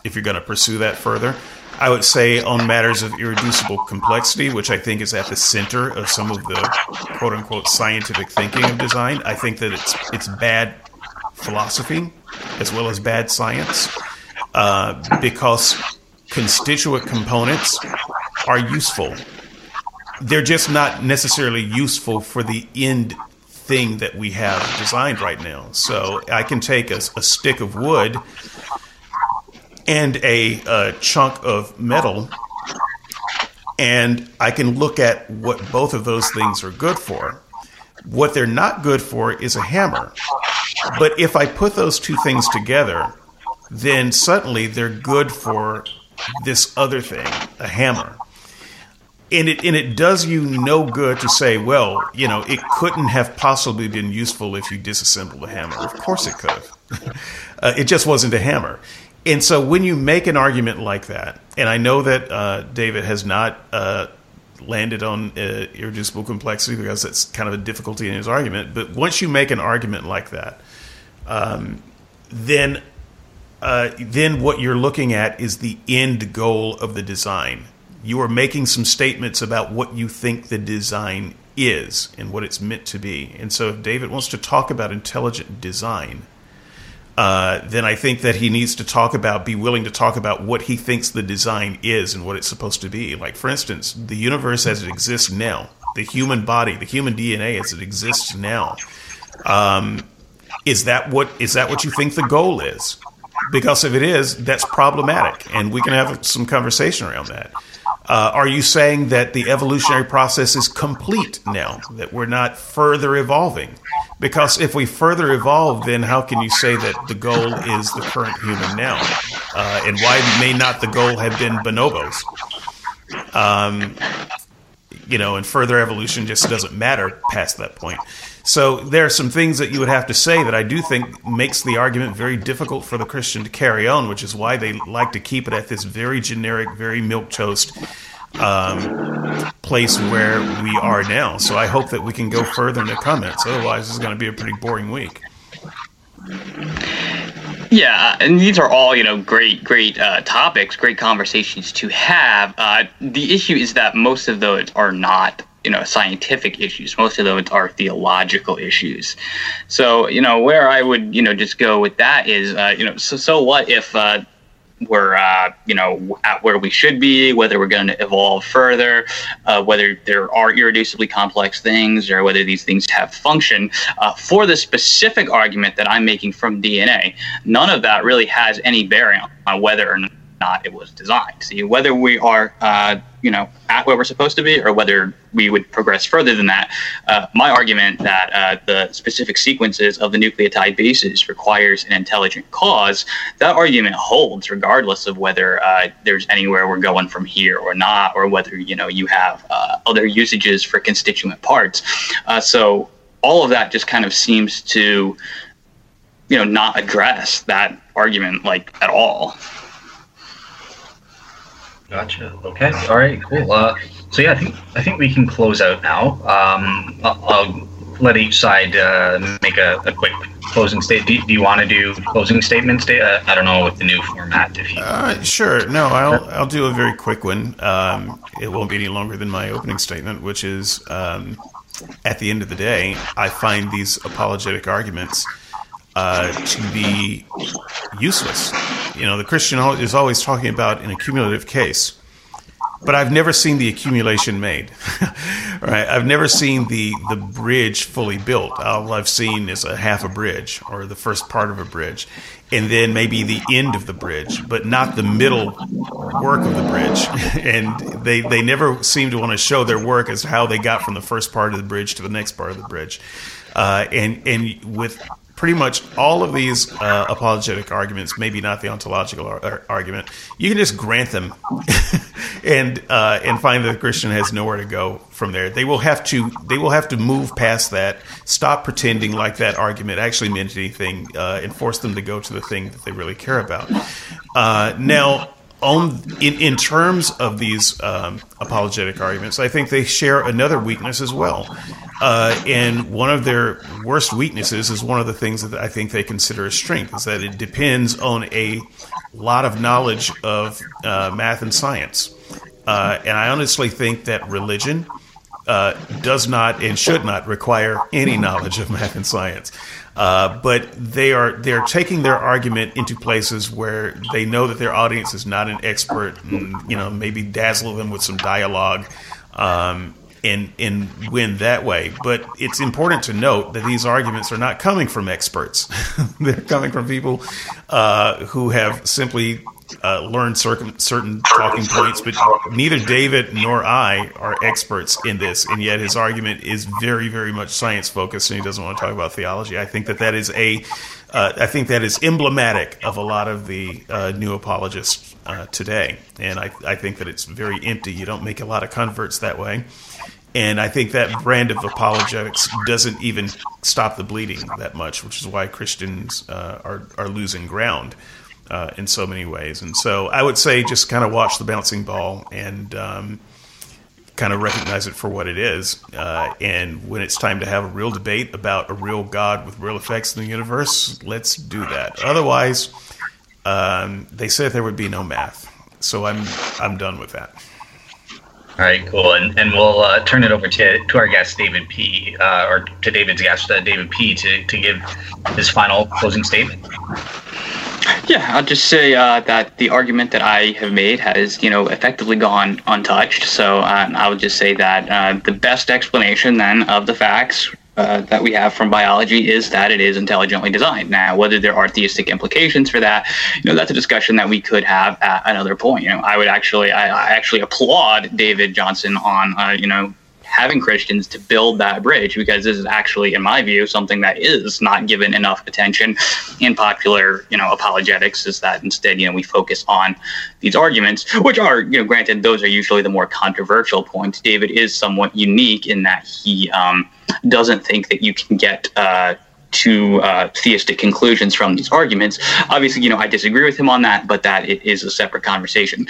if you're going to pursue that further. I would say on matters of irreducible complexity, which I think is at the center of some of the quote unquote scientific thinking of design, I think that it's it's bad philosophy as well as bad science uh, because constituent components are useful. They're just not necessarily useful for the end thing that we have designed right now. So I can take a, a stick of wood and a, a chunk of metal, and I can look at what both of those things are good for. What they're not good for is a hammer. But if I put those two things together, then suddenly they're good for this other thing, a hammer and it and it does you no good to say, well, you know, it couldn't have possibly been useful if you disassembled the hammer. Of course, it could (laughs) uh, it just wasn't a hammer. And so, when you make an argument like that, and I know that uh, David has not uh, landed on uh, irreducible complexity because that's kind of a difficulty in his argument. But once you make an argument like that, um, then uh, then what you're looking at is the end goal of the design you are making some statements about what you think the design is and what it's meant to be. And so, if David wants to talk about intelligent design, uh, then I think that he needs to talk about, be willing to talk about what he thinks the design is and what it's supposed to be. Like, for instance, the universe as it exists now, the human body, the human DNA as it exists now. Um, is that what is that what you think the goal is? Because if it is, that's problematic, and we can have some conversation around that. Uh, are you saying that the evolutionary process is complete now, that we're not further evolving? Because if we further evolve, then how can you say that the goal is the current human now? Uh, and why may not the goal have been bonobos? Um, you know, and further evolution just doesn't matter past that point. So there are some things that you would have to say that I do think makes the argument very difficult for the Christian to carry on, which is why they like to keep it at this very generic, very milk toast um, place where we are now. So I hope that we can go further in the comments. Otherwise, it's going to be a pretty boring week. Yeah, and these are all you know great, great uh, topics, great conversations to have. Uh, the issue is that most of those are not you know scientific issues. Most of those are theological issues. So you know where i would you know just go with that is uh, you know so so what if uh, we're uh, you know at where we should be whether we're going to evolve further uh, whether there are irreducibly complex things or whether these things have function uh, for the specific argument that i'm making from dna none of that really has any bearing on whether or not it was designed. See, whether we are, uh, you know, at where we're supposed to be, or whether we would progress further than that, uh, my argument that uh, the specific sequences of the nucleotide bases requires an intelligent cause, that argument holds regardless of whether uh, there's anywhere we're going from here or not, or whether you know you have uh, other usages for constituent parts. Uh, so all of that just kind of seems to, you know, not address that argument like at all. Gotcha. Okay. All right. Cool. Uh, so yeah, I think I think we can close out now. Um, I'll, I'll let each side uh, make a, a, quick closing statement. Do, do, you want to do closing statements? Uh, I don't know with the new format. If you uh, sure, no, I'll I'll do a very quick one. Um, it won't be any longer than my opening statement, which is um, at the end of the day, I find these apologetic arguments uh, to be useless. You know, the Christian is always talking about an accumulative case but I've never seen the accumulation made. (laughs) right? I've never seen the the bridge fully built. All I've seen is a half a bridge or the first part of a bridge, and then maybe the end of the bridge, but not the middle work of the bridge. (laughs) and they they never seem to want to show their work as how they got from the first part of the bridge to the next part of the bridge. Uh, and and with pretty much all of these uh, apologetic arguments, maybe not the ontological ar- argument, you can just grant them (laughs) and uh, and find that the Christian has nowhere to go from there. They will have to they will have to move past that, stop pretending like that argument actually meant anything, uh, and force them to go to the thing that they really care about. Uh, now on in, in terms of these um, apologetic arguments, I think they share another weakness as well. Uh, and one of their worst weaknesses is one of the things that I think they consider a strength is that it depends on a lot of knowledge of uh, math and science. Uh, and I honestly think that religion uh, does not and should not require any knowledge of math and science. Uh, but they are they're taking their argument into places where they know that their audience is not an expert, and you know maybe dazzle them with some dialogue, um, and and win that way. But it's important to note that these arguments are not coming from experts; (laughs) they're coming from people uh, who have simply uh, learn certain certain talking points, but neither David nor I are experts in this, and yet his argument is very, very much science focused, and he doesn't want to talk about theology. I think that that is a, uh, I think that is emblematic of a lot of the uh, new apologists uh, today, and I, I think that it's very empty. You don't make a lot of converts that way. And I think that brand of apologetics doesn't even stop the bleeding that much, which is why Christians uh, are are losing ground uh, in so many ways. And so I would say just kind of watch the bouncing ball and um, kind of recognize it for what it is. Uh, and when it's time to have a real debate about a real God with real effects in the universe, let's do that. Otherwise, um, they said there would be no math. So I'm I'm done with that. All right, cool, and and we'll uh, turn it over to to our guest David P. Uh, or to David's guest uh, David P. to to give his final closing statement. Yeah, I'll just say uh, that the argument that I have made has, you know, effectively gone untouched. So uh, I would just say that uh, the best explanation then of the facts uh, that we have from biology is that it is intelligently designed. Now, whether there are theistic implications for that, you know, that's a discussion that we could have at another point. You know, I would actually, I, I actually applaud David Johnson on, uh, you know, having Christians to build that bridge because this is actually, in my view, something that is not given enough attention in popular, you know, apologetics. Is that instead, you know, we focus on these arguments, which are, you know, granted, those are usually the more controversial points. David is somewhat unique in that he um, doesn't think that you can get. Uh, to uh, theistic conclusions from these arguments. Obviously, you know, I disagree with him on that, but that it is a separate conversation.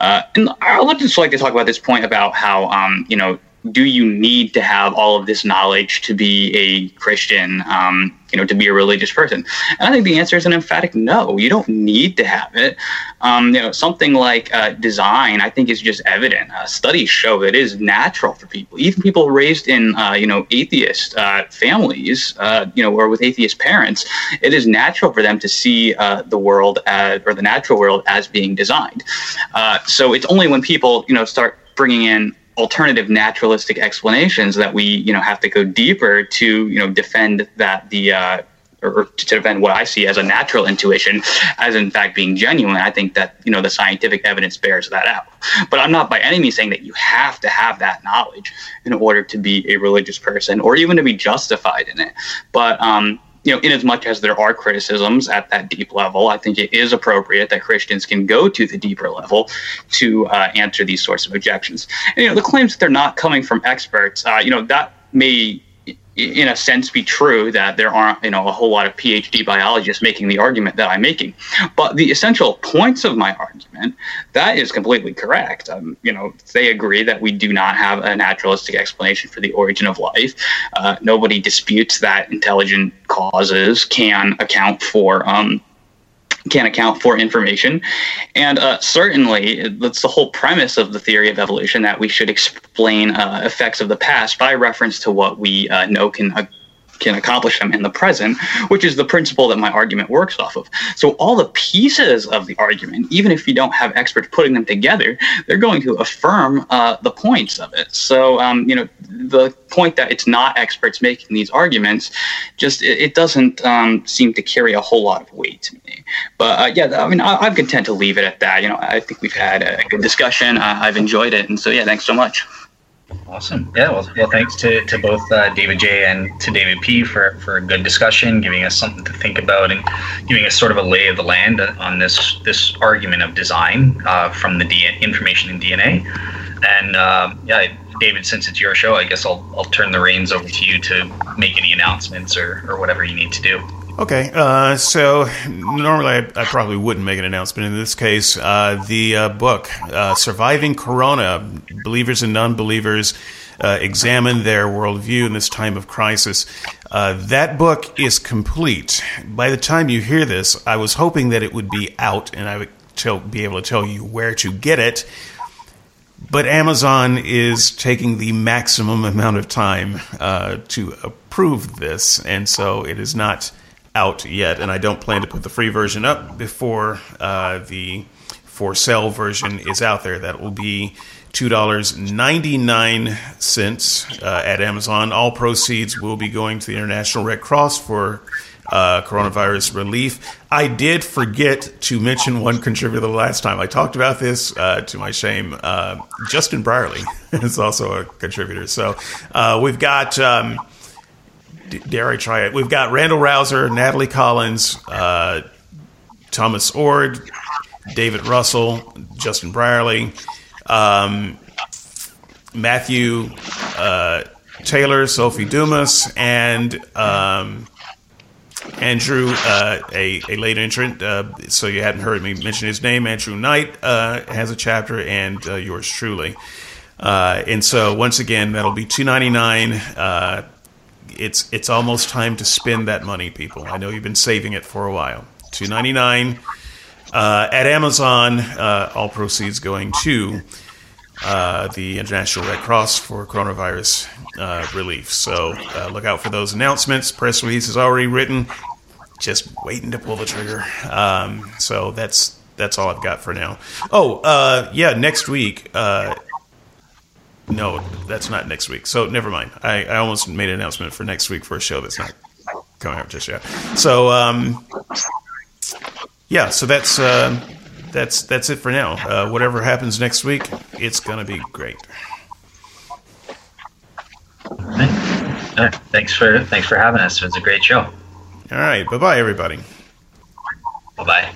Uh, and I would just like to talk about this point about how, um, you know, do you need to have all of this knowledge to be a Christian, um, you know, to be a religious person? And I think the answer is an emphatic no. You don't need to have it. Um, you know, something like uh, design, I think, is just evident. Uh, studies show it is natural for people, even people raised in, uh, you know, atheist uh, families, uh, you know, or with atheist parents. It is natural for them to see uh, the world as, or the natural world as being designed. so it's only when people, you know, start bringing in alternative naturalistic explanations that we you know have to go deeper to you know defend that the uh, or to defend what I see as a natural intuition as in fact being genuine. I think that you know the scientific evidence bears that out. But I'm not by any means saying that you have to have that knowledge in order to be a religious person or even to be justified in it. But um, you know, in as much as there are criticisms at that deep level, I think it is appropriate that Christians can go to the deeper level to uh, answer these sorts of objections. And, you know, the claims that they're not coming from experts, uh, you know, that may in a sense be true that there aren't you know a whole lot of phd biologists making the argument that i'm making. But the essential points of my argument that is completely correct. Um, you know they agree that we do not have a naturalistic explanation for the origin of life. Uh, nobody disputes that intelligent causes can account for um, can account for information. And uh, certainly, that's the whole premise of the theory of evolution that we should explain uh, effects of the past by reference to what we uh, know can uh, can accomplish them in the present, which is the principle that my argument works off of. So all the pieces of the argument, even if you don't have experts putting them together, they're going to affirm uh, the points of it. So um, you know the point that it's not experts making these arguments, just it, it doesn't um, seem to carry a whole lot of weight to me. But uh, yeah, I mean I, am content to leave it at that. You know, I think we've had a good discussion. Uh, I've enjoyed it, and so yeah, thanks so much. Awesome. Yeah. Well, well thanks to, to both uh, David J and to David P for, for a good discussion, giving us something to think about and giving us sort of a lay of the land on this this argument of design uh, from the DNA, information in DNA. And uh, yeah, David, since it's your show, I guess I'll, I'll turn the reins over to you to make any announcements or, or whatever you need to do. Okay, uh, so normally I, I, probably wouldn't make an announcement. In this case, uh, the uh, book, uh, Surviving Corona Believers and Non Believers uh, Examine Their Worldview in This Time of Crisis, uh, that book is complete. By the time you hear this, I was hoping that it would be out and I would tell, be able to tell you where to get it. But Amazon is taking the maximum amount of time to approve this, and so it is not out yet, and I don't plan to put the free version up before uh, the for sale version is out there. That will be two dollars ninety nine cents uh, at Amazon. All proceeds will be going to the International Red Cross for uh, coronavirus relief. I did forget to mention one contributor the last time. I talked about this uh, to my shame. Uh, Justin Brierley (laughs) is also a contributor. So uh, we've got. Um, dare I try it? We've got Randal Rauser, Natalie Collins, uh, Thomas Oord, David Russell, Justin Brierley, um, Matthew uh, Taylor, Sophie Dumas, and um, Andrew, uh, a, a late entrant. Uh, so you hadn't heard me mention his name. Andrew Knight uh, has a chapter, and uh, yours truly. and so once again, that'll be two ninety nine it's it's almost time to spend that money, people. I know you've been saving it for a while. Two ninety nine uh, at Amazon. Uh, all proceeds going to uh, the International Red Cross for coronavirus uh, relief. So uh, look out for those announcements. Press release is already written. Just waiting to pull the trigger. Um, so that's that's all I've got for now. Oh, uh, yeah, next week no, that's not next week. So never mind. I, I almost made an announcement for next week for a show that's not coming up just yet. So um, yeah, so that's uh, that's that's it for now. Uh, whatever happens next week, it's gonna be great. Thanks for thanks for having us. It was a great show. All right. Bye bye, everybody. Bye bye.